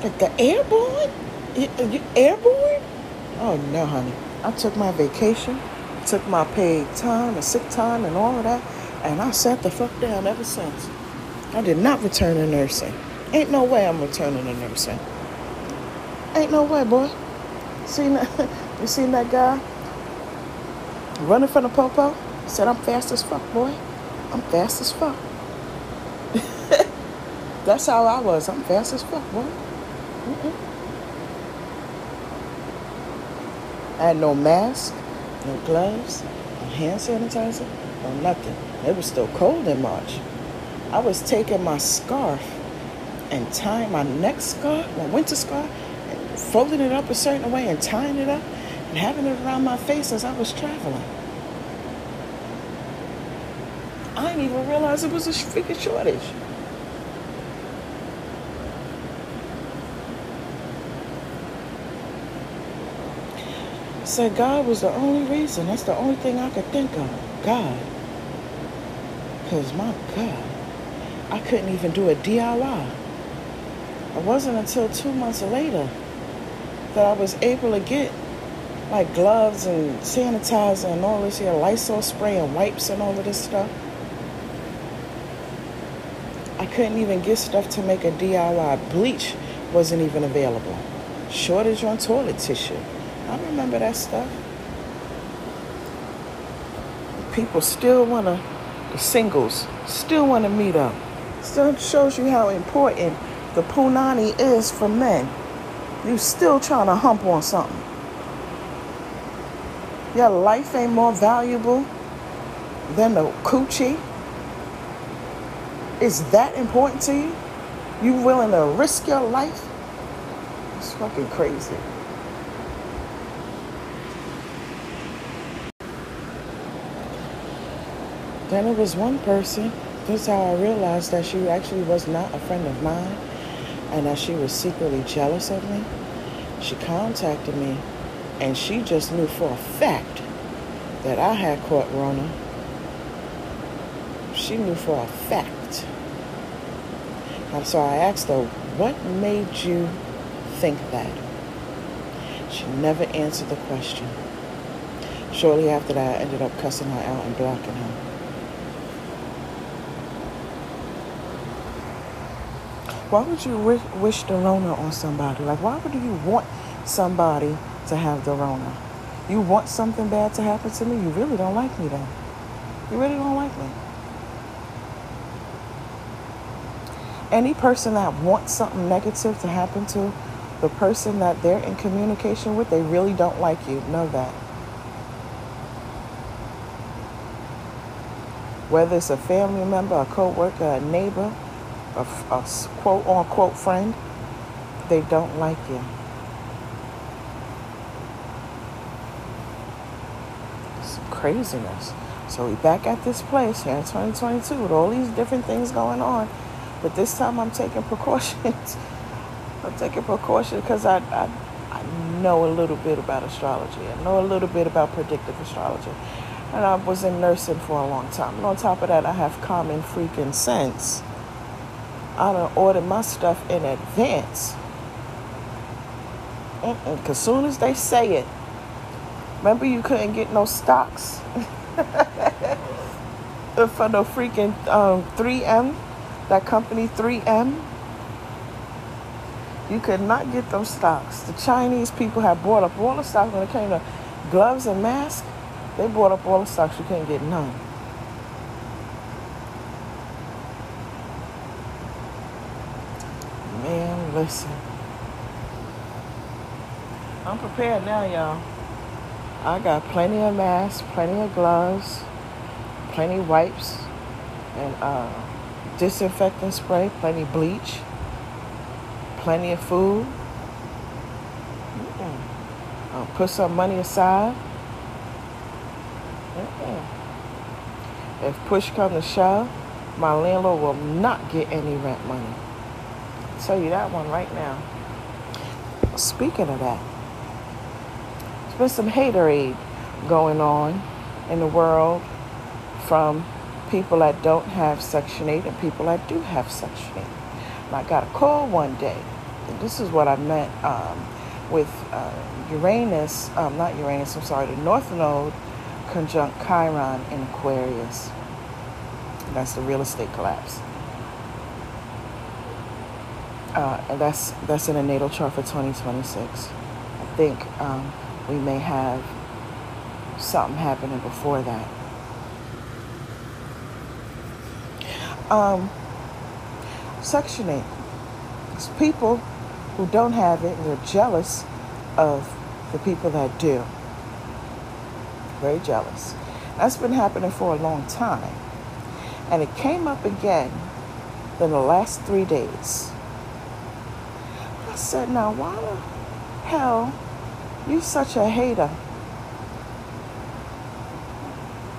like the airborne? You, airborne? Oh no, honey. I took my vacation, took my paid time and sick time and all of that, and I sat the fuck down ever since. I did not return to nursing. Ain't no way I'm returning to nursing. Ain't no way, boy. Seen that? You seen that guy? running from the popo. Said I'm fast as fuck, boy. I'm fast as fuck. That's how I was. I'm fast as fuck, boy. Mm-mm. I had no mask, no gloves, no hand sanitizer, no nothing. It was still cold in March. I was taking my scarf and tying my neck scarf, my winter scarf, and folding it up a certain way and tying it up and having it around my face as I was traveling. I didn't even realize it was a freaking shortage. Said God was the only reason. That's the only thing I could think of. God. Because my God, I couldn't even do a DIY. It wasn't until two months later that I was able to get like gloves and sanitizer and all this here, Lysol spray and wipes and all of this stuff. I couldn't even get stuff to make a DIY. Bleach wasn't even available. Shortage on toilet tissue. I remember that stuff. People still want to, the singles still want to meet up. Still shows you how important the punani is for men. You still trying to hump on something. Your life ain't more valuable than the coochie. Is that important to you? You willing to risk your life? It's fucking crazy. Then it was one person. This is how I realized that she actually was not a friend of mine and that she was secretly jealous of me. She contacted me and she just knew for a fact that I had caught Rona. She knew for a fact. And so I asked her, What made you think that? She never answered the question. Shortly after that, I ended up cussing her out and blocking her. Why would you wish, wish the Rona on somebody? Like, why would you want somebody to have the Rona? You want something bad to happen to me? You really don't like me then. You really don't like me. Any person that wants something negative to happen to the person that they're in communication with, they really don't like you. Know that. Whether it's a family member, a co worker, a neighbor, a, a quote unquote friend, they don't like you. Some craziness. So we back at this place here in 2022 with all these different things going on. But this time I'm taking precautions. I'm taking precautions because I, I, I know a little bit about astrology. I know a little bit about predictive astrology. And I was in nursing for a long time. And on top of that, I have common freaking sense. I done ordered my stuff in advance. Because soon as they say it, remember you couldn't get no stocks for the freaking um, 3M, that company 3M. You could not get those stocks. The Chinese people have bought up all the stocks when it came to gloves and masks. They bought up all the stocks. You couldn't get none. Listen. I'm prepared now, y'all. I got plenty of masks, plenty of gloves, plenty wipes, and uh, disinfectant spray, plenty bleach, plenty of food. I'll put some money aside. If push comes to shove, my landlord will not get any rent money tell you that one right now. Speaking of that, there's been some haterade going on in the world from people that don't have Section 8 and people that do have Section 8. And I got a call one day, and this is what I meant um, with uh, Uranus, um, not Uranus, I'm sorry, the North Node conjunct Chiron in Aquarius. That's the real estate collapse. Uh, and that's that's in a natal chart for 2026. I think um, we may have something happening before that. Um, Section 8. It's people who don't have it and they're jealous of the people that do. Very jealous. That's been happening for a long time. And it came up again in the last three days. Said, now why the hell you such a hater?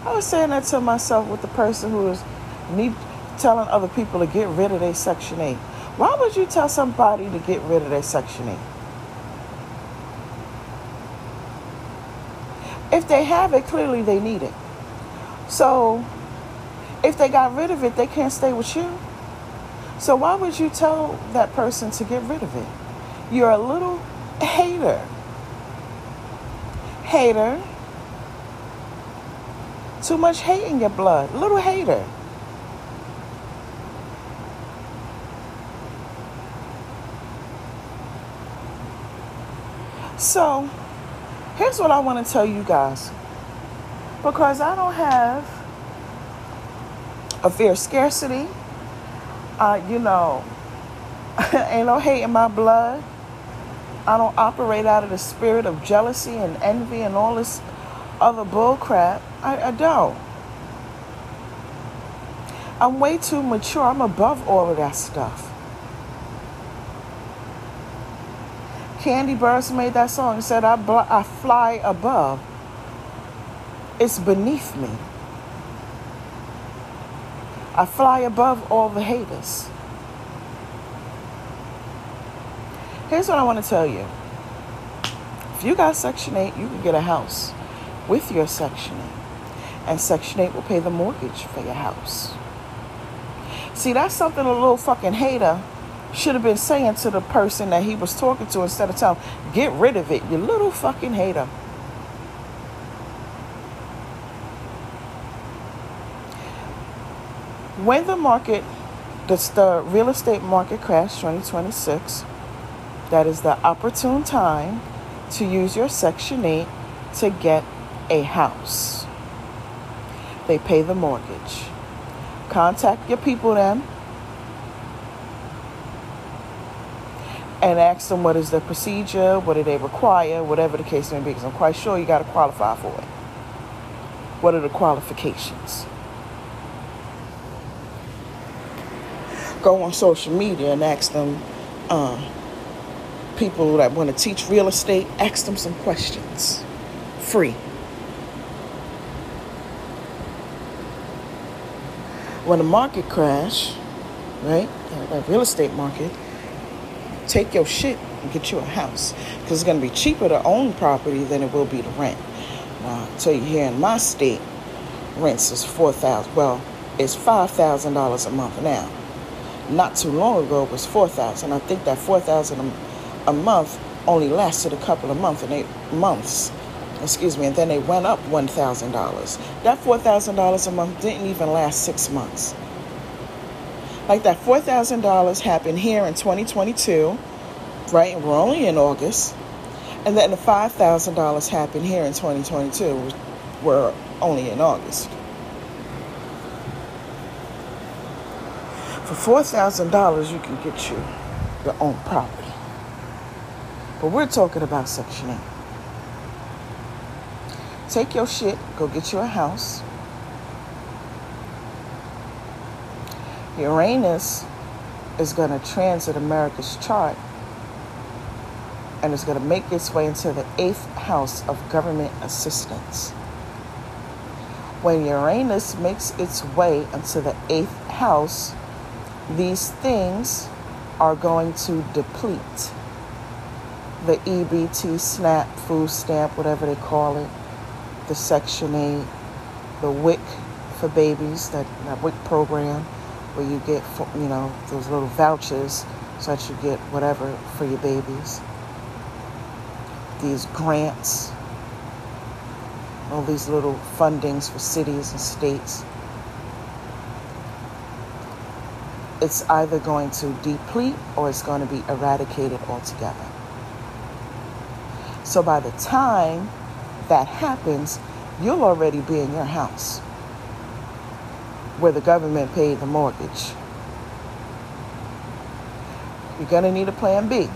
I was saying that to myself with the person who is need telling other people to get rid of their Section 8. Why would you tell somebody to get rid of their Section 8? If they have it, clearly they need it. So if they got rid of it, they can't stay with you. So why would you tell that person to get rid of it? You're a little hater. Hater. Too much hate in your blood. Little hater. So, here's what I want to tell you guys. Because I don't have a fear of scarcity, uh, you know, ain't no hate in my blood. I don't operate out of the spirit of jealousy and envy and all this other bull crap. I, I don't. I'm way too mature. I'm above all of that stuff. Kandi Burruss made that song and said, I, bl- I fly above. It's beneath me. I fly above all the haters. Here's what I want to tell you. If you got Section 8, you can get a house with your Section 8. And Section 8 will pay the mortgage for your house. See, that's something a little fucking hater should have been saying to the person that he was talking to instead of telling, get rid of it, you little fucking hater. When the market, that's the real estate market crashed 2026, that is the opportune time to use your Section 8 to get a house. They pay the mortgage. Contact your people then and ask them what is the procedure, what do they require, whatever the case may be, because I'm quite sure you got to qualify for it. What are the qualifications? Go on social media and ask them, uh, people that want to teach real estate, ask them some questions. Free. When the market crash, right, uh, the real estate market, take your shit and get you a house because it's going to be cheaper to own property than it will be to rent. Now, I'll tell you here in my state, rents is four thousand. Well, it's five thousand dollars a month now. Not too long ago, it was four thousand. I think that four thousand a month only lasted a couple of months and eight months. Excuse me, and then they went up one thousand dollars. That four thousand dollars a month didn't even last six months. Like that $4,000 happened here in 2022, right? We're only in August. And then the $5,000 happened here in 2022. We're only in August. For $4,000, you can get you your own property. But we're talking about Section 8. Take your shit, go get you a house Uranus is going to transit America's chart and is going to make its way into the eighth house of government assistance. When Uranus makes its way into the eighth house, these things are going to deplete. The EBT, SNAP, food stamp, whatever they call it, the Section 8, the WIC for babies, that, that WIC program where you get, you know, those little vouchers so that you get whatever for your babies. These grants, all these little fundings for cities and states. It's either going to deplete or it's going to be eradicated altogether. So by the time that happens, you'll already be in your house where the government paid the mortgage. You're going to need a plan B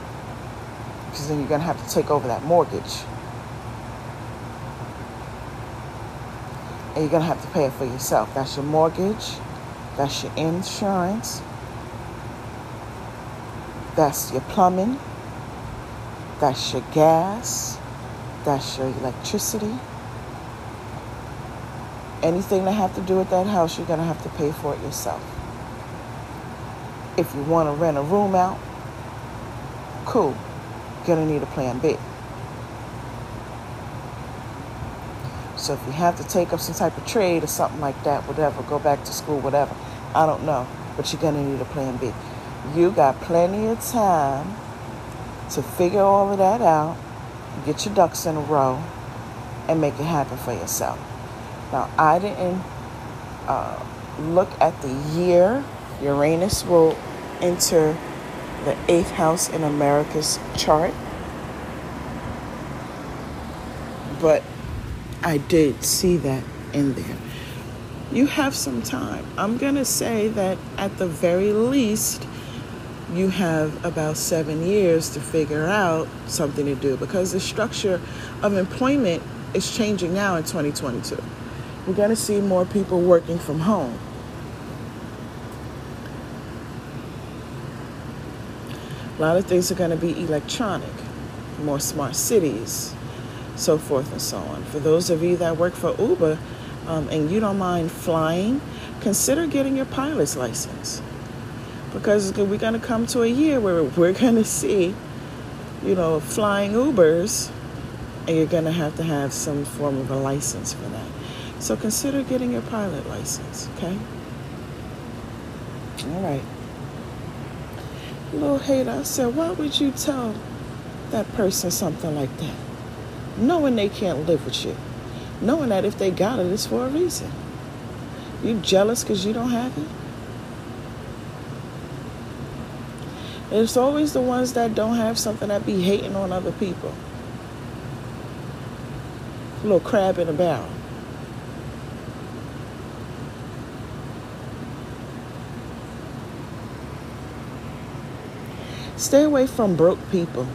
because then you're going to have to take over that mortgage. And you're going to have to pay it for yourself. That's your mortgage, that's your insurance, that's your plumbing, that's your gas, that's your electricity anything that have to do with that house, you're going to have to pay for it yourself. If you want to rent a room out, cool. You're going to need a plan B. So if you have to take up some type of trade or something like that, whatever, go back to school, whatever. I don't know. But you're going to need a plan B. You got plenty of time to figure all of that out, get your ducks in a row, and make it happen for yourself. Now, I didn't uh, look at the year Uranus will enter the eighth house in America's chart, but I did see that in there. You have some time. I'm going to say that at the very least, you have about seven years to figure out something to do because the structure of employment is changing now in 2022. We're going to see more people working from home. A lot of things are going to be electronic, more smart cities, so forth and so on. For those of you that work for Uber um, and you don't mind flying, consider getting your pilot's license because we're going to come to a year where we're going to see, you know, flying Ubers, and you're going to have to have some form of a license for that. So consider getting your pilot license, okay? All right. Little hater, I said, why would you tell that person something like that? Knowing they can't live with you. Knowing that if they got it, it's for a reason. You jealous because you don't have it? It's always the ones that don't have something that be hating on other people. A little crab in a barrel. Stay away from broke people.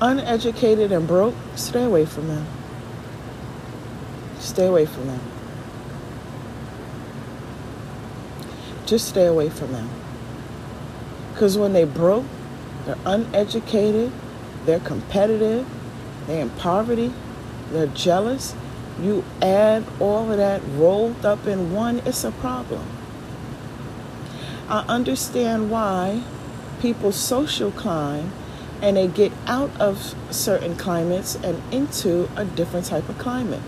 Uneducated and broke, stay away from them. Stay away from them. Just stay away from them. Because when they broke, they're uneducated, they're competitive, they're in poverty, they're jealous. You add all of that rolled up in one, it's a problem. I understand why people social climb and they get out of certain climates and into a different type of climate.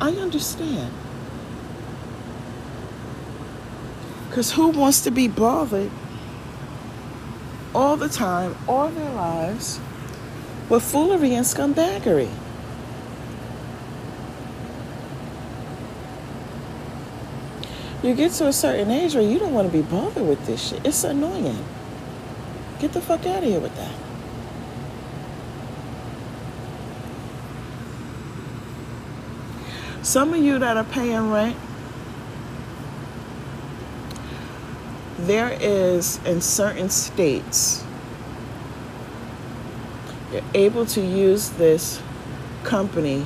I understand. Because who wants to be bothered all the time, all their lives, with foolery and scumbaggery? You get to a certain age where you don't want to be bothered with this shit. It's annoying. Get the fuck out of here with that. Some of you that are paying rent, there is in certain states you're able to use this company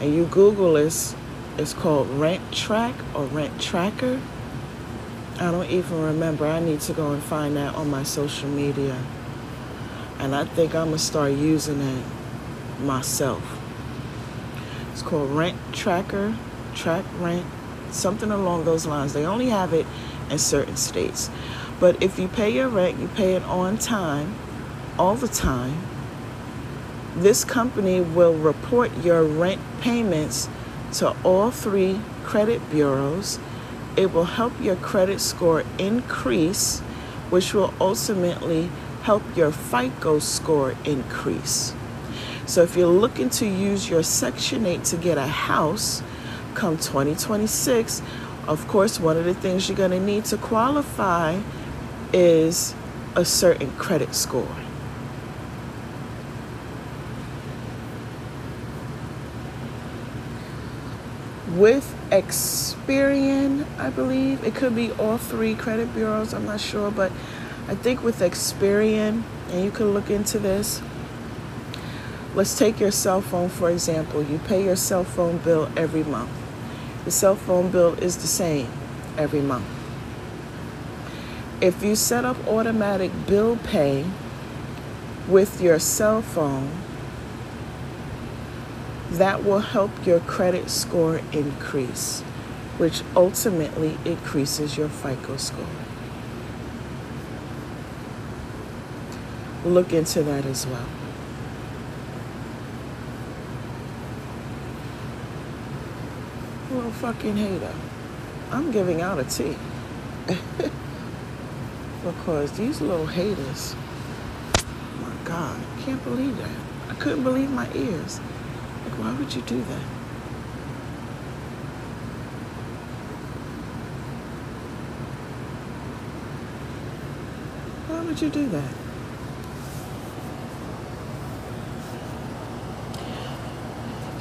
and you google this it's called rent track or rent tracker. I don't even remember. I need to go and find that on my social media. And i think i'm to start using it myself. It's called rent tracker track rent something along those lines. They only have it in certain states. But if you pay your rent, you pay it on time, all the time, this company will report your rent payments to all three credit bureaus. It will help your credit score increase, which will ultimately help your FICO score increase. So if you're looking to use your Section 8 to get a house come 2026, of course, one of the things you're going to need to qualify is a certain credit score. With Experian, I believe it could be all three credit bureaus, I'm not sure, but I think with Experian, and you can look into this. Let's take your cell phone for example. You pay your cell phone bill every month. The cell phone bill is the same every month. If you set up automatic bill pay with your cell phone, that will help your credit score increase, which ultimately increases your FICO score. Look into that as well. Little fucking hater. I'm giving out a T. because these little haters, my God, I can't believe that. I couldn't believe my ears. Like, why would you do that? Why would you do that?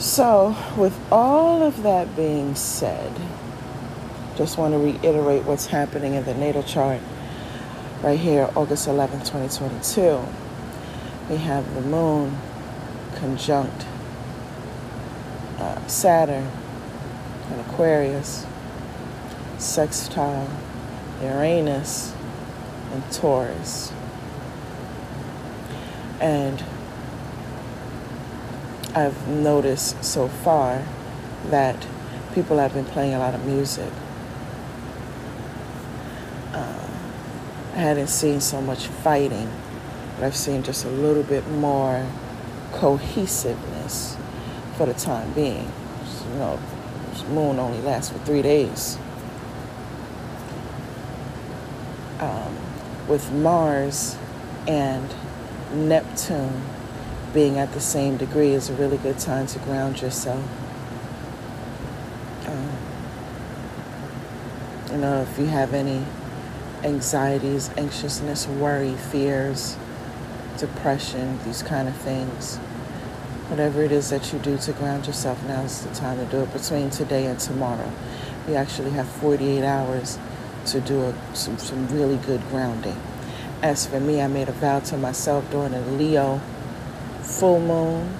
So, with all of that being said, just want to reiterate what's happening in the natal chart right here, August 11, 2022. We have the moon conjunct uh, Saturn and Aquarius, sextile Uranus and Taurus. And I've noticed so far that people have been playing a lot of music. Uh, I hadn't seen so much fighting, but I've seen just a little bit more cohesiveness for the time being. You know, moon only lasts for three days. Um, with Mars and Neptune being at the same degree is a really good time to ground yourself. Um, you know, if you have any anxieties, anxiousness, worry, fears, depression, these kind of things, whatever it is that you do to ground yourself, now is the time to do it between today and tomorrow. You actually have 48 hours to do a, some, some really good grounding. As for me, I made a vow to myself during a Leo full moon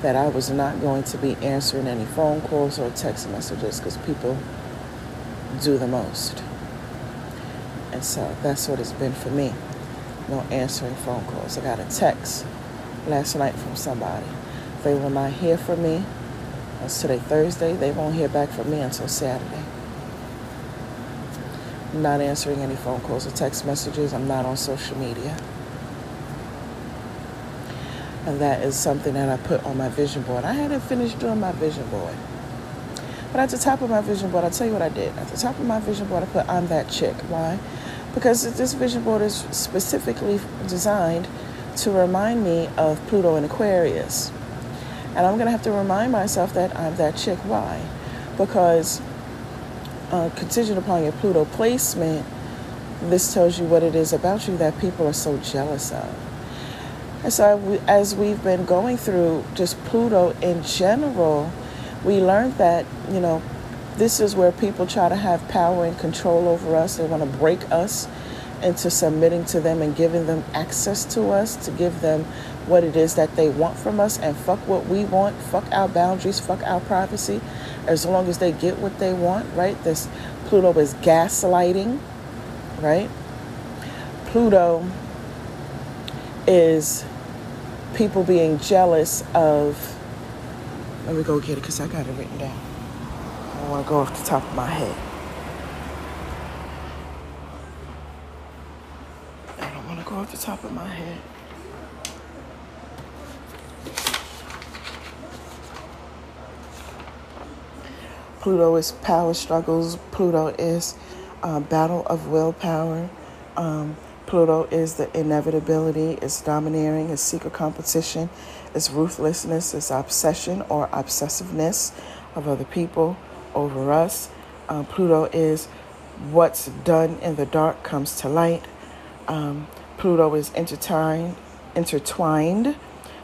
that I was not going to be answering any phone calls or text messages because people do the most. And so that's what it's been for me. No answering phone calls. I got a text last night from somebody. They will not hear from me. It's today Thursday. They won't hear back from me until Saturday. I'm not answering any phone calls or text messages. I'm not on social media. And that is something that I put on my vision board. I hadn't finished doing my vision board. But at the top of my vision board, I'll tell you what I did. At the top of my vision board, I put, I'm that chick. Why? Because this vision board is specifically designed to remind me of Pluto and Aquarius. And I'm going to have to remind myself that I'm that chick. Why? Because uh, contingent upon your Pluto placement, this tells you what it is about you that people are so jealous of. And so, as we've been going through just Pluto in general, we learned that, you know, this is where people try to have power and control over us. They want to break us into submitting to them and giving them access to us to give them what it is that they want from us and fuck what we want, fuck our boundaries, fuck our privacy, as long as they get what they want, right? This Pluto is gaslighting, right? Pluto is people being jealous of. Let me go get it because I got it written down. I don't want to go off the top of my head. I don't want to go off the top of my head. Pluto is power struggles. Pluto is uh, battle of willpower. Um, Pluto is the inevitability, it's domineering, it's secret competition, it's ruthlessness, it's obsession or obsessiveness of other people over us. Um, Pluto is what's done in the dark comes to light. Um, Pluto is intertwined, intertwined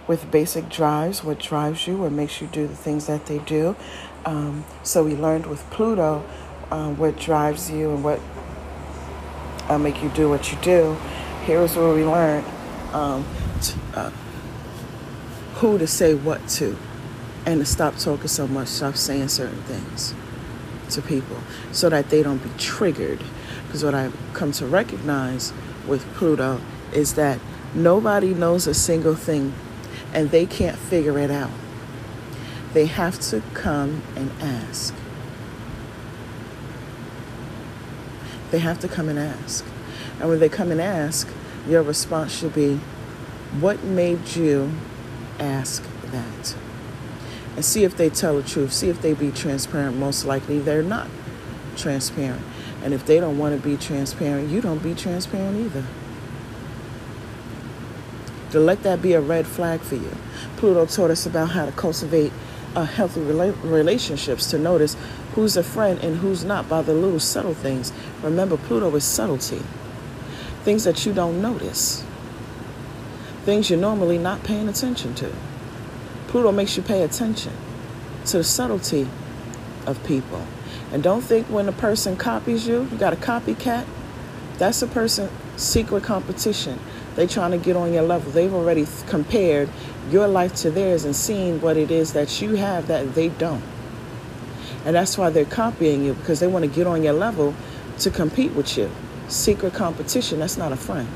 with basic drives, what drives you, what makes you do the things that they do. Um, so we learned with Pluto uh, what drives you and what uh, make you do what you do. Here's where we learn um, to, uh, who to say what to and to stop talking so much, stop saying certain things to people so that they don't be triggered. Because what I've come to recognize with Pluto is that nobody knows a single thing and they can't figure it out. They have to come and ask. They have to come and ask. And when they come and ask, your response should be, What made you ask that? and see if they tell the truth. See if they be transparent. Most likely they're not transparent. And if they don't want to be transparent, you don't be transparent either. To let that be a red flag for you. Pluto taught us about how to cultivate uh, healthy rela- relationships, to notice who's a friend and who's not by the little subtle things. Remember, Pluto is subtlety, things that you don't notice, things you're normally not paying attention to. Pluto makes you pay attention to the subtlety of people. And don't think when a person copies you, you got a copycat, that's a person secret competition. They're trying to get on your level. They've already compared your life to theirs and seen what it is that you have that they don't. And that's why they're copying you because they want to get on your level to compete with you. Secret competition, that's not a friend.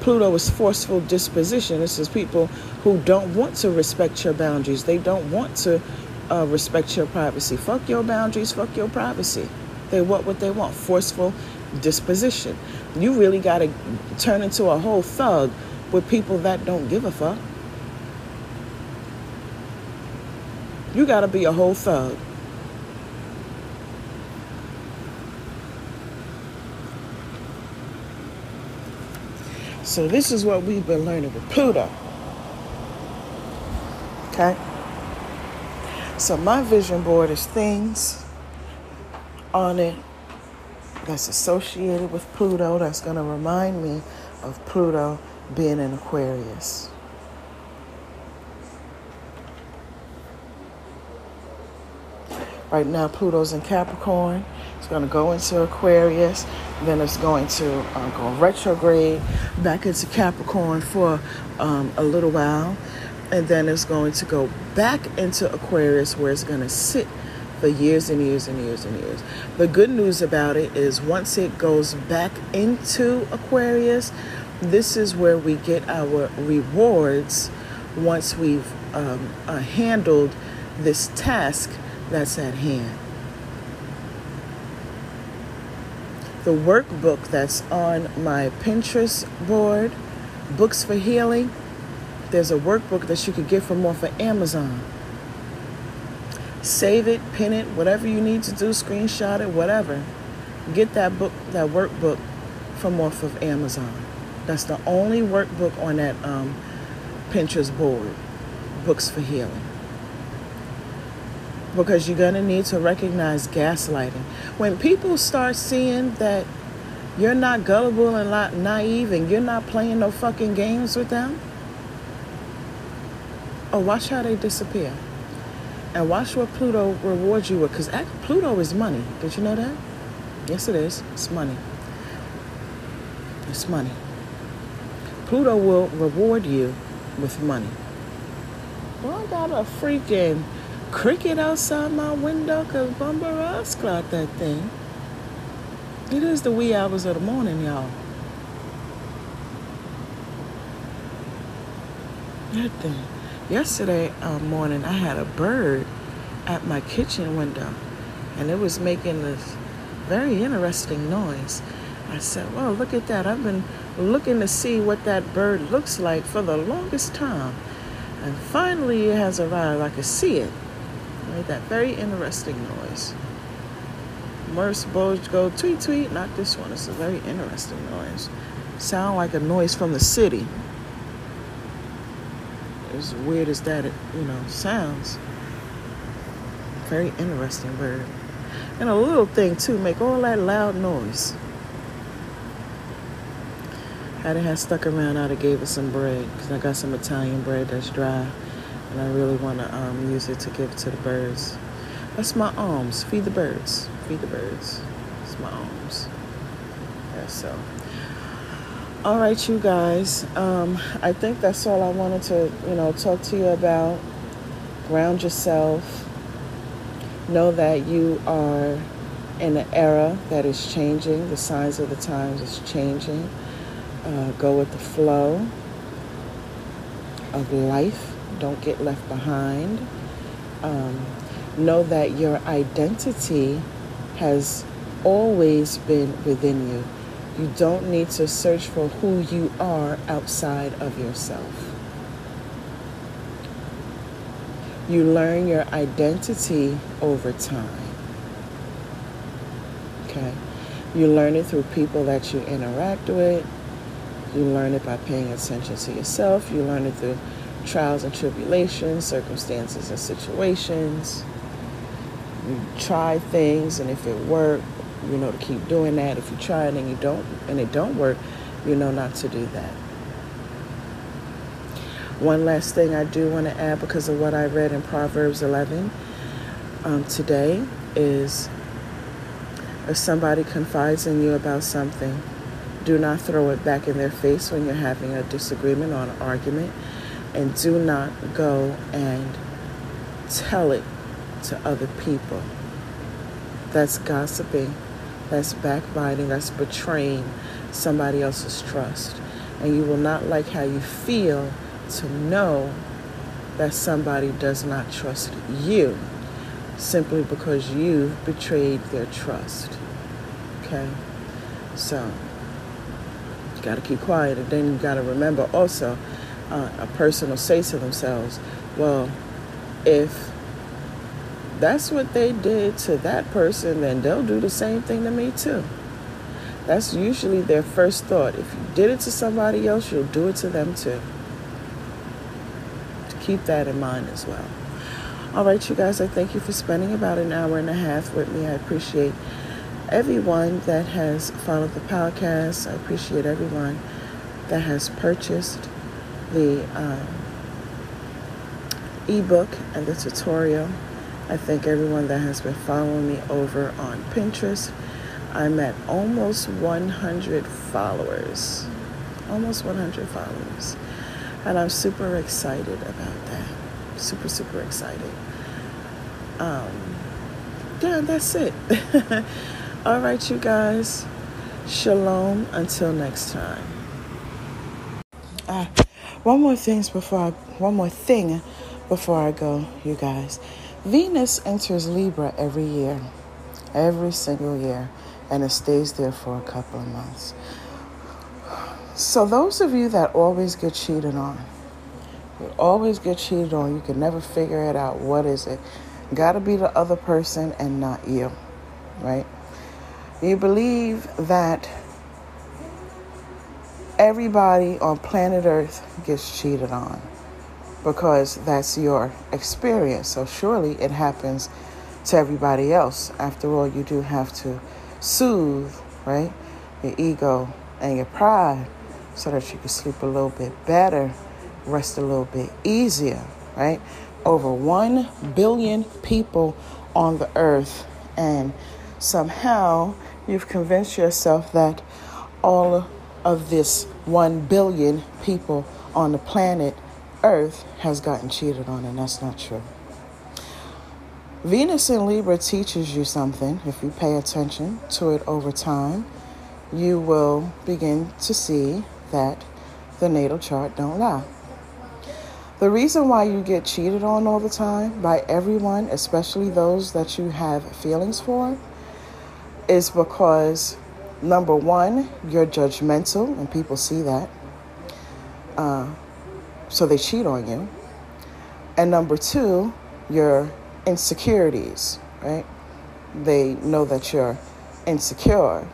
Pluto is forceful disposition. This is people who don't want to respect your boundaries. They don't want to uh, respect your privacy. Fuck your boundaries, fuck your privacy. They want what they want. Forceful disposition. You really got to turn into a whole thug with people that don't give a fuck. You got to be a whole thug. So this is what we've been learning with Pluto. Okay? So my vision board is things on it that's associated with Pluto that's going to remind me of Pluto being in Aquarius. Right now, Pluto's in Capricorn. It's going to go into Aquarius. Then it's going to uh, go retrograde back into Capricorn for um, a little while. And then it's going to go back into Aquarius where it's going to sit for years and years and years and years. The good news about it is once it goes back into Aquarius, this is where we get our rewards once we've um, uh, handled this task that's at hand. The workbook that's on my Pinterest board, Books for Healing, there's a workbook that you could get from off of Amazon. Save it, pin it, whatever you need to do, screenshot it, whatever. Get that book, that workbook from off of Amazon. That's the only workbook on that um, Pinterest board, Books for Healing. Because you're going to need to recognize gaslighting. When people start seeing that you're not gullible and not naive and you're not playing no fucking games with them, oh, watch how they disappear. And watch what Pluto rewards you with. Because Pluto is money. Did you know that? Yes, it is. It's money. It's money. Pluto will reward you with money. Well, I got a freaking cricket outside my window because Bumba Ross clocked that thing. It is the wee hours of the morning, y'all. That thing. Yesterday uh, morning, I had a bird at my kitchen window, and it was making this very interesting noise. I said, Well, look at that. I've been looking to see what that bird looks like for the longest time. And finally, it has arrived. I could see it. It made that very interesting noise. Merce Boj go tweet tweet. Not this one. It's a very interesting noise. Sound like a noise from the city. As weird as that, it, you know, sounds. Very interesting bird. And a little thing too, make all that loud noise. I'd have stuck around, I'd have gave it some bread because I got some Italian bread that's dry, and I really want to um, use it to give to the birds. That's my alms. Feed the birds. Feed the birds. It's my alms. Yeah. So. All right, you guys. Um, I think that's all I wanted to, you know, talk to you about. Ground yourself. Know that you are in an era that is changing. The signs of the times is changing uh, go with the flow of life. Don't get left behind. Um, know that your identity has always been within you. You don't need to search for who you are outside of yourself. You learn your identity over time. Okay? You learn it through people that you interact with. You learn it by paying attention to yourself. You learn it through trials and tribulations, circumstances and situations. You try things, and if it works, you know to keep doing that. If you try it and you don't, and it don't work, you know not to do that. One last thing I do want to add because of what I read in Proverbs 11 um, today is if somebody confides in you about something, do not throw it back in their face when you're having a disagreement or an argument, and do not go and tell it to other people. That's gossiping, that's backbiting, that's betraying somebody else's trust. And you will not like how you feel to know that somebody does not trust you simply because you've betrayed their trust. Okay? So, you got to keep quiet. And then you got to remember also, uh, a person will say to themselves, well, if that's what they did to that person, then they'll do the same thing to me too. That's usually their first thought. If you did it to somebody else, you'll do it to them too. To keep that in mind as well. All right, you guys, I thank you for spending about an hour and a half with me. I appreciate everyone that has followed the podcast. I appreciate everyone that has purchased the um, ebook and the tutorial. I thank everyone that has been following me over on Pinterest. I'm at almost 100 followers. Almost 100 followers. And I'm super excited about that. Super, super excited. Um, yeah, that's it. All right, you guys. Shalom until next time. Ah, one more things before I, one more thing before I go, you guys. Venus enters Libra every year, every single year and it stays there for a couple of months. So, those of you that always get cheated on, you always get cheated on, you can never figure it out. What is it? Got to be the other person and not you, right? You believe that everybody on planet Earth gets cheated on because that's your experience. So, surely it happens to everybody else. After all, you do have to soothe, right, your ego and your pride so that you can sleep a little bit better, rest a little bit easier, right? Over 1 billion people on the earth, and somehow you've convinced yourself that all of this 1 billion people on the planet Earth has gotten cheated on, and that's not true. Venus in Libra teaches you something. If you pay attention to it over time, you will begin to see that the natal chart don't lie. The reason why you get cheated on all the time by everyone, especially those that you have feelings for, is because number one, you're judgmental, and people see that. Uh, so they cheat on you. And number two, you're insecurities, right? They know that you're insecure,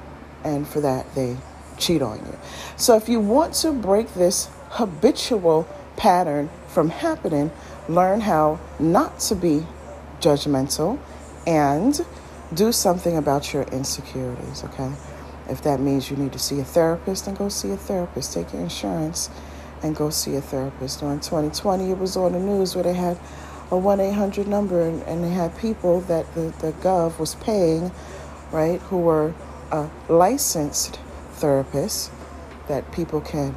and for that, they cheat on you. So, if you want to break this habitual pattern from happening, learn how not to be judgmental and do something about your insecurities, okay? If that means you need to see a therapist, then go see a therapist. Take your insurance and go see a therapist. During 2020, it was on the news where they had a 1 800 number, and, and, they had people that the, the Gov was paying, right, who were uh, licensed therapists that people can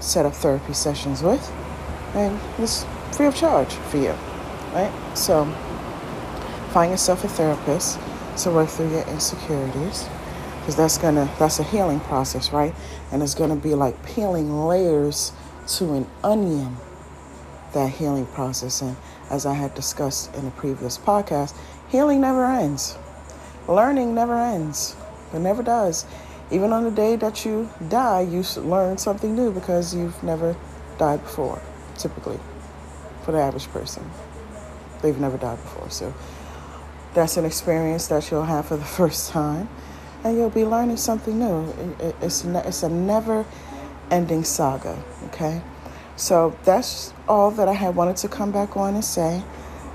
set up therapy sessions with, and it's free of charge for you, right? So find yourself a therapist to work through your insecurities because that's gonna that's a healing process right and it's gonna be like peeling layers to an onion that healing process and as I had discussed in a previous podcast, healing never ends. Learning never ends. It never does. Even on the day that you die, you learn something new because you've never died before, typically, for the average person. they've never died before. So that's an experience that you'll have for the first time, and you'll be learning something new. It's it's a never ending saga. Okay, so that's all that I had wanted to come back on and say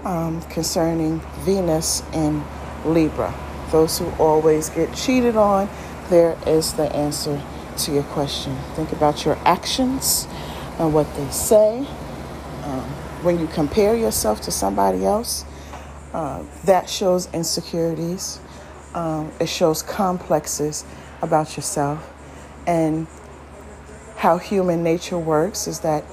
um, concerning Venus in Libra. Those who always get cheated on, there is the answer to your question. Think about your actions and what they say. Um, when you compare yourself to somebody else, uh, that shows insecurities. Um, it shows complexes about yourself. And how human nature works is that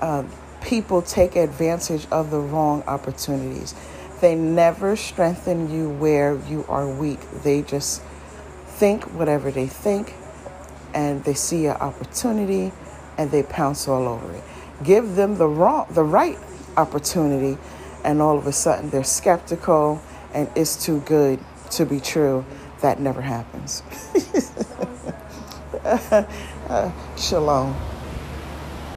uh, people take advantage of the wrong opportunities. They never strengthen you where you are weak. They just think whatever they think and they see an opportunity and they pounce all over it. Give them the wrong the right opportunity and all of a sudden they're skeptical and it's too good to be true. That never happens. uh, shalom.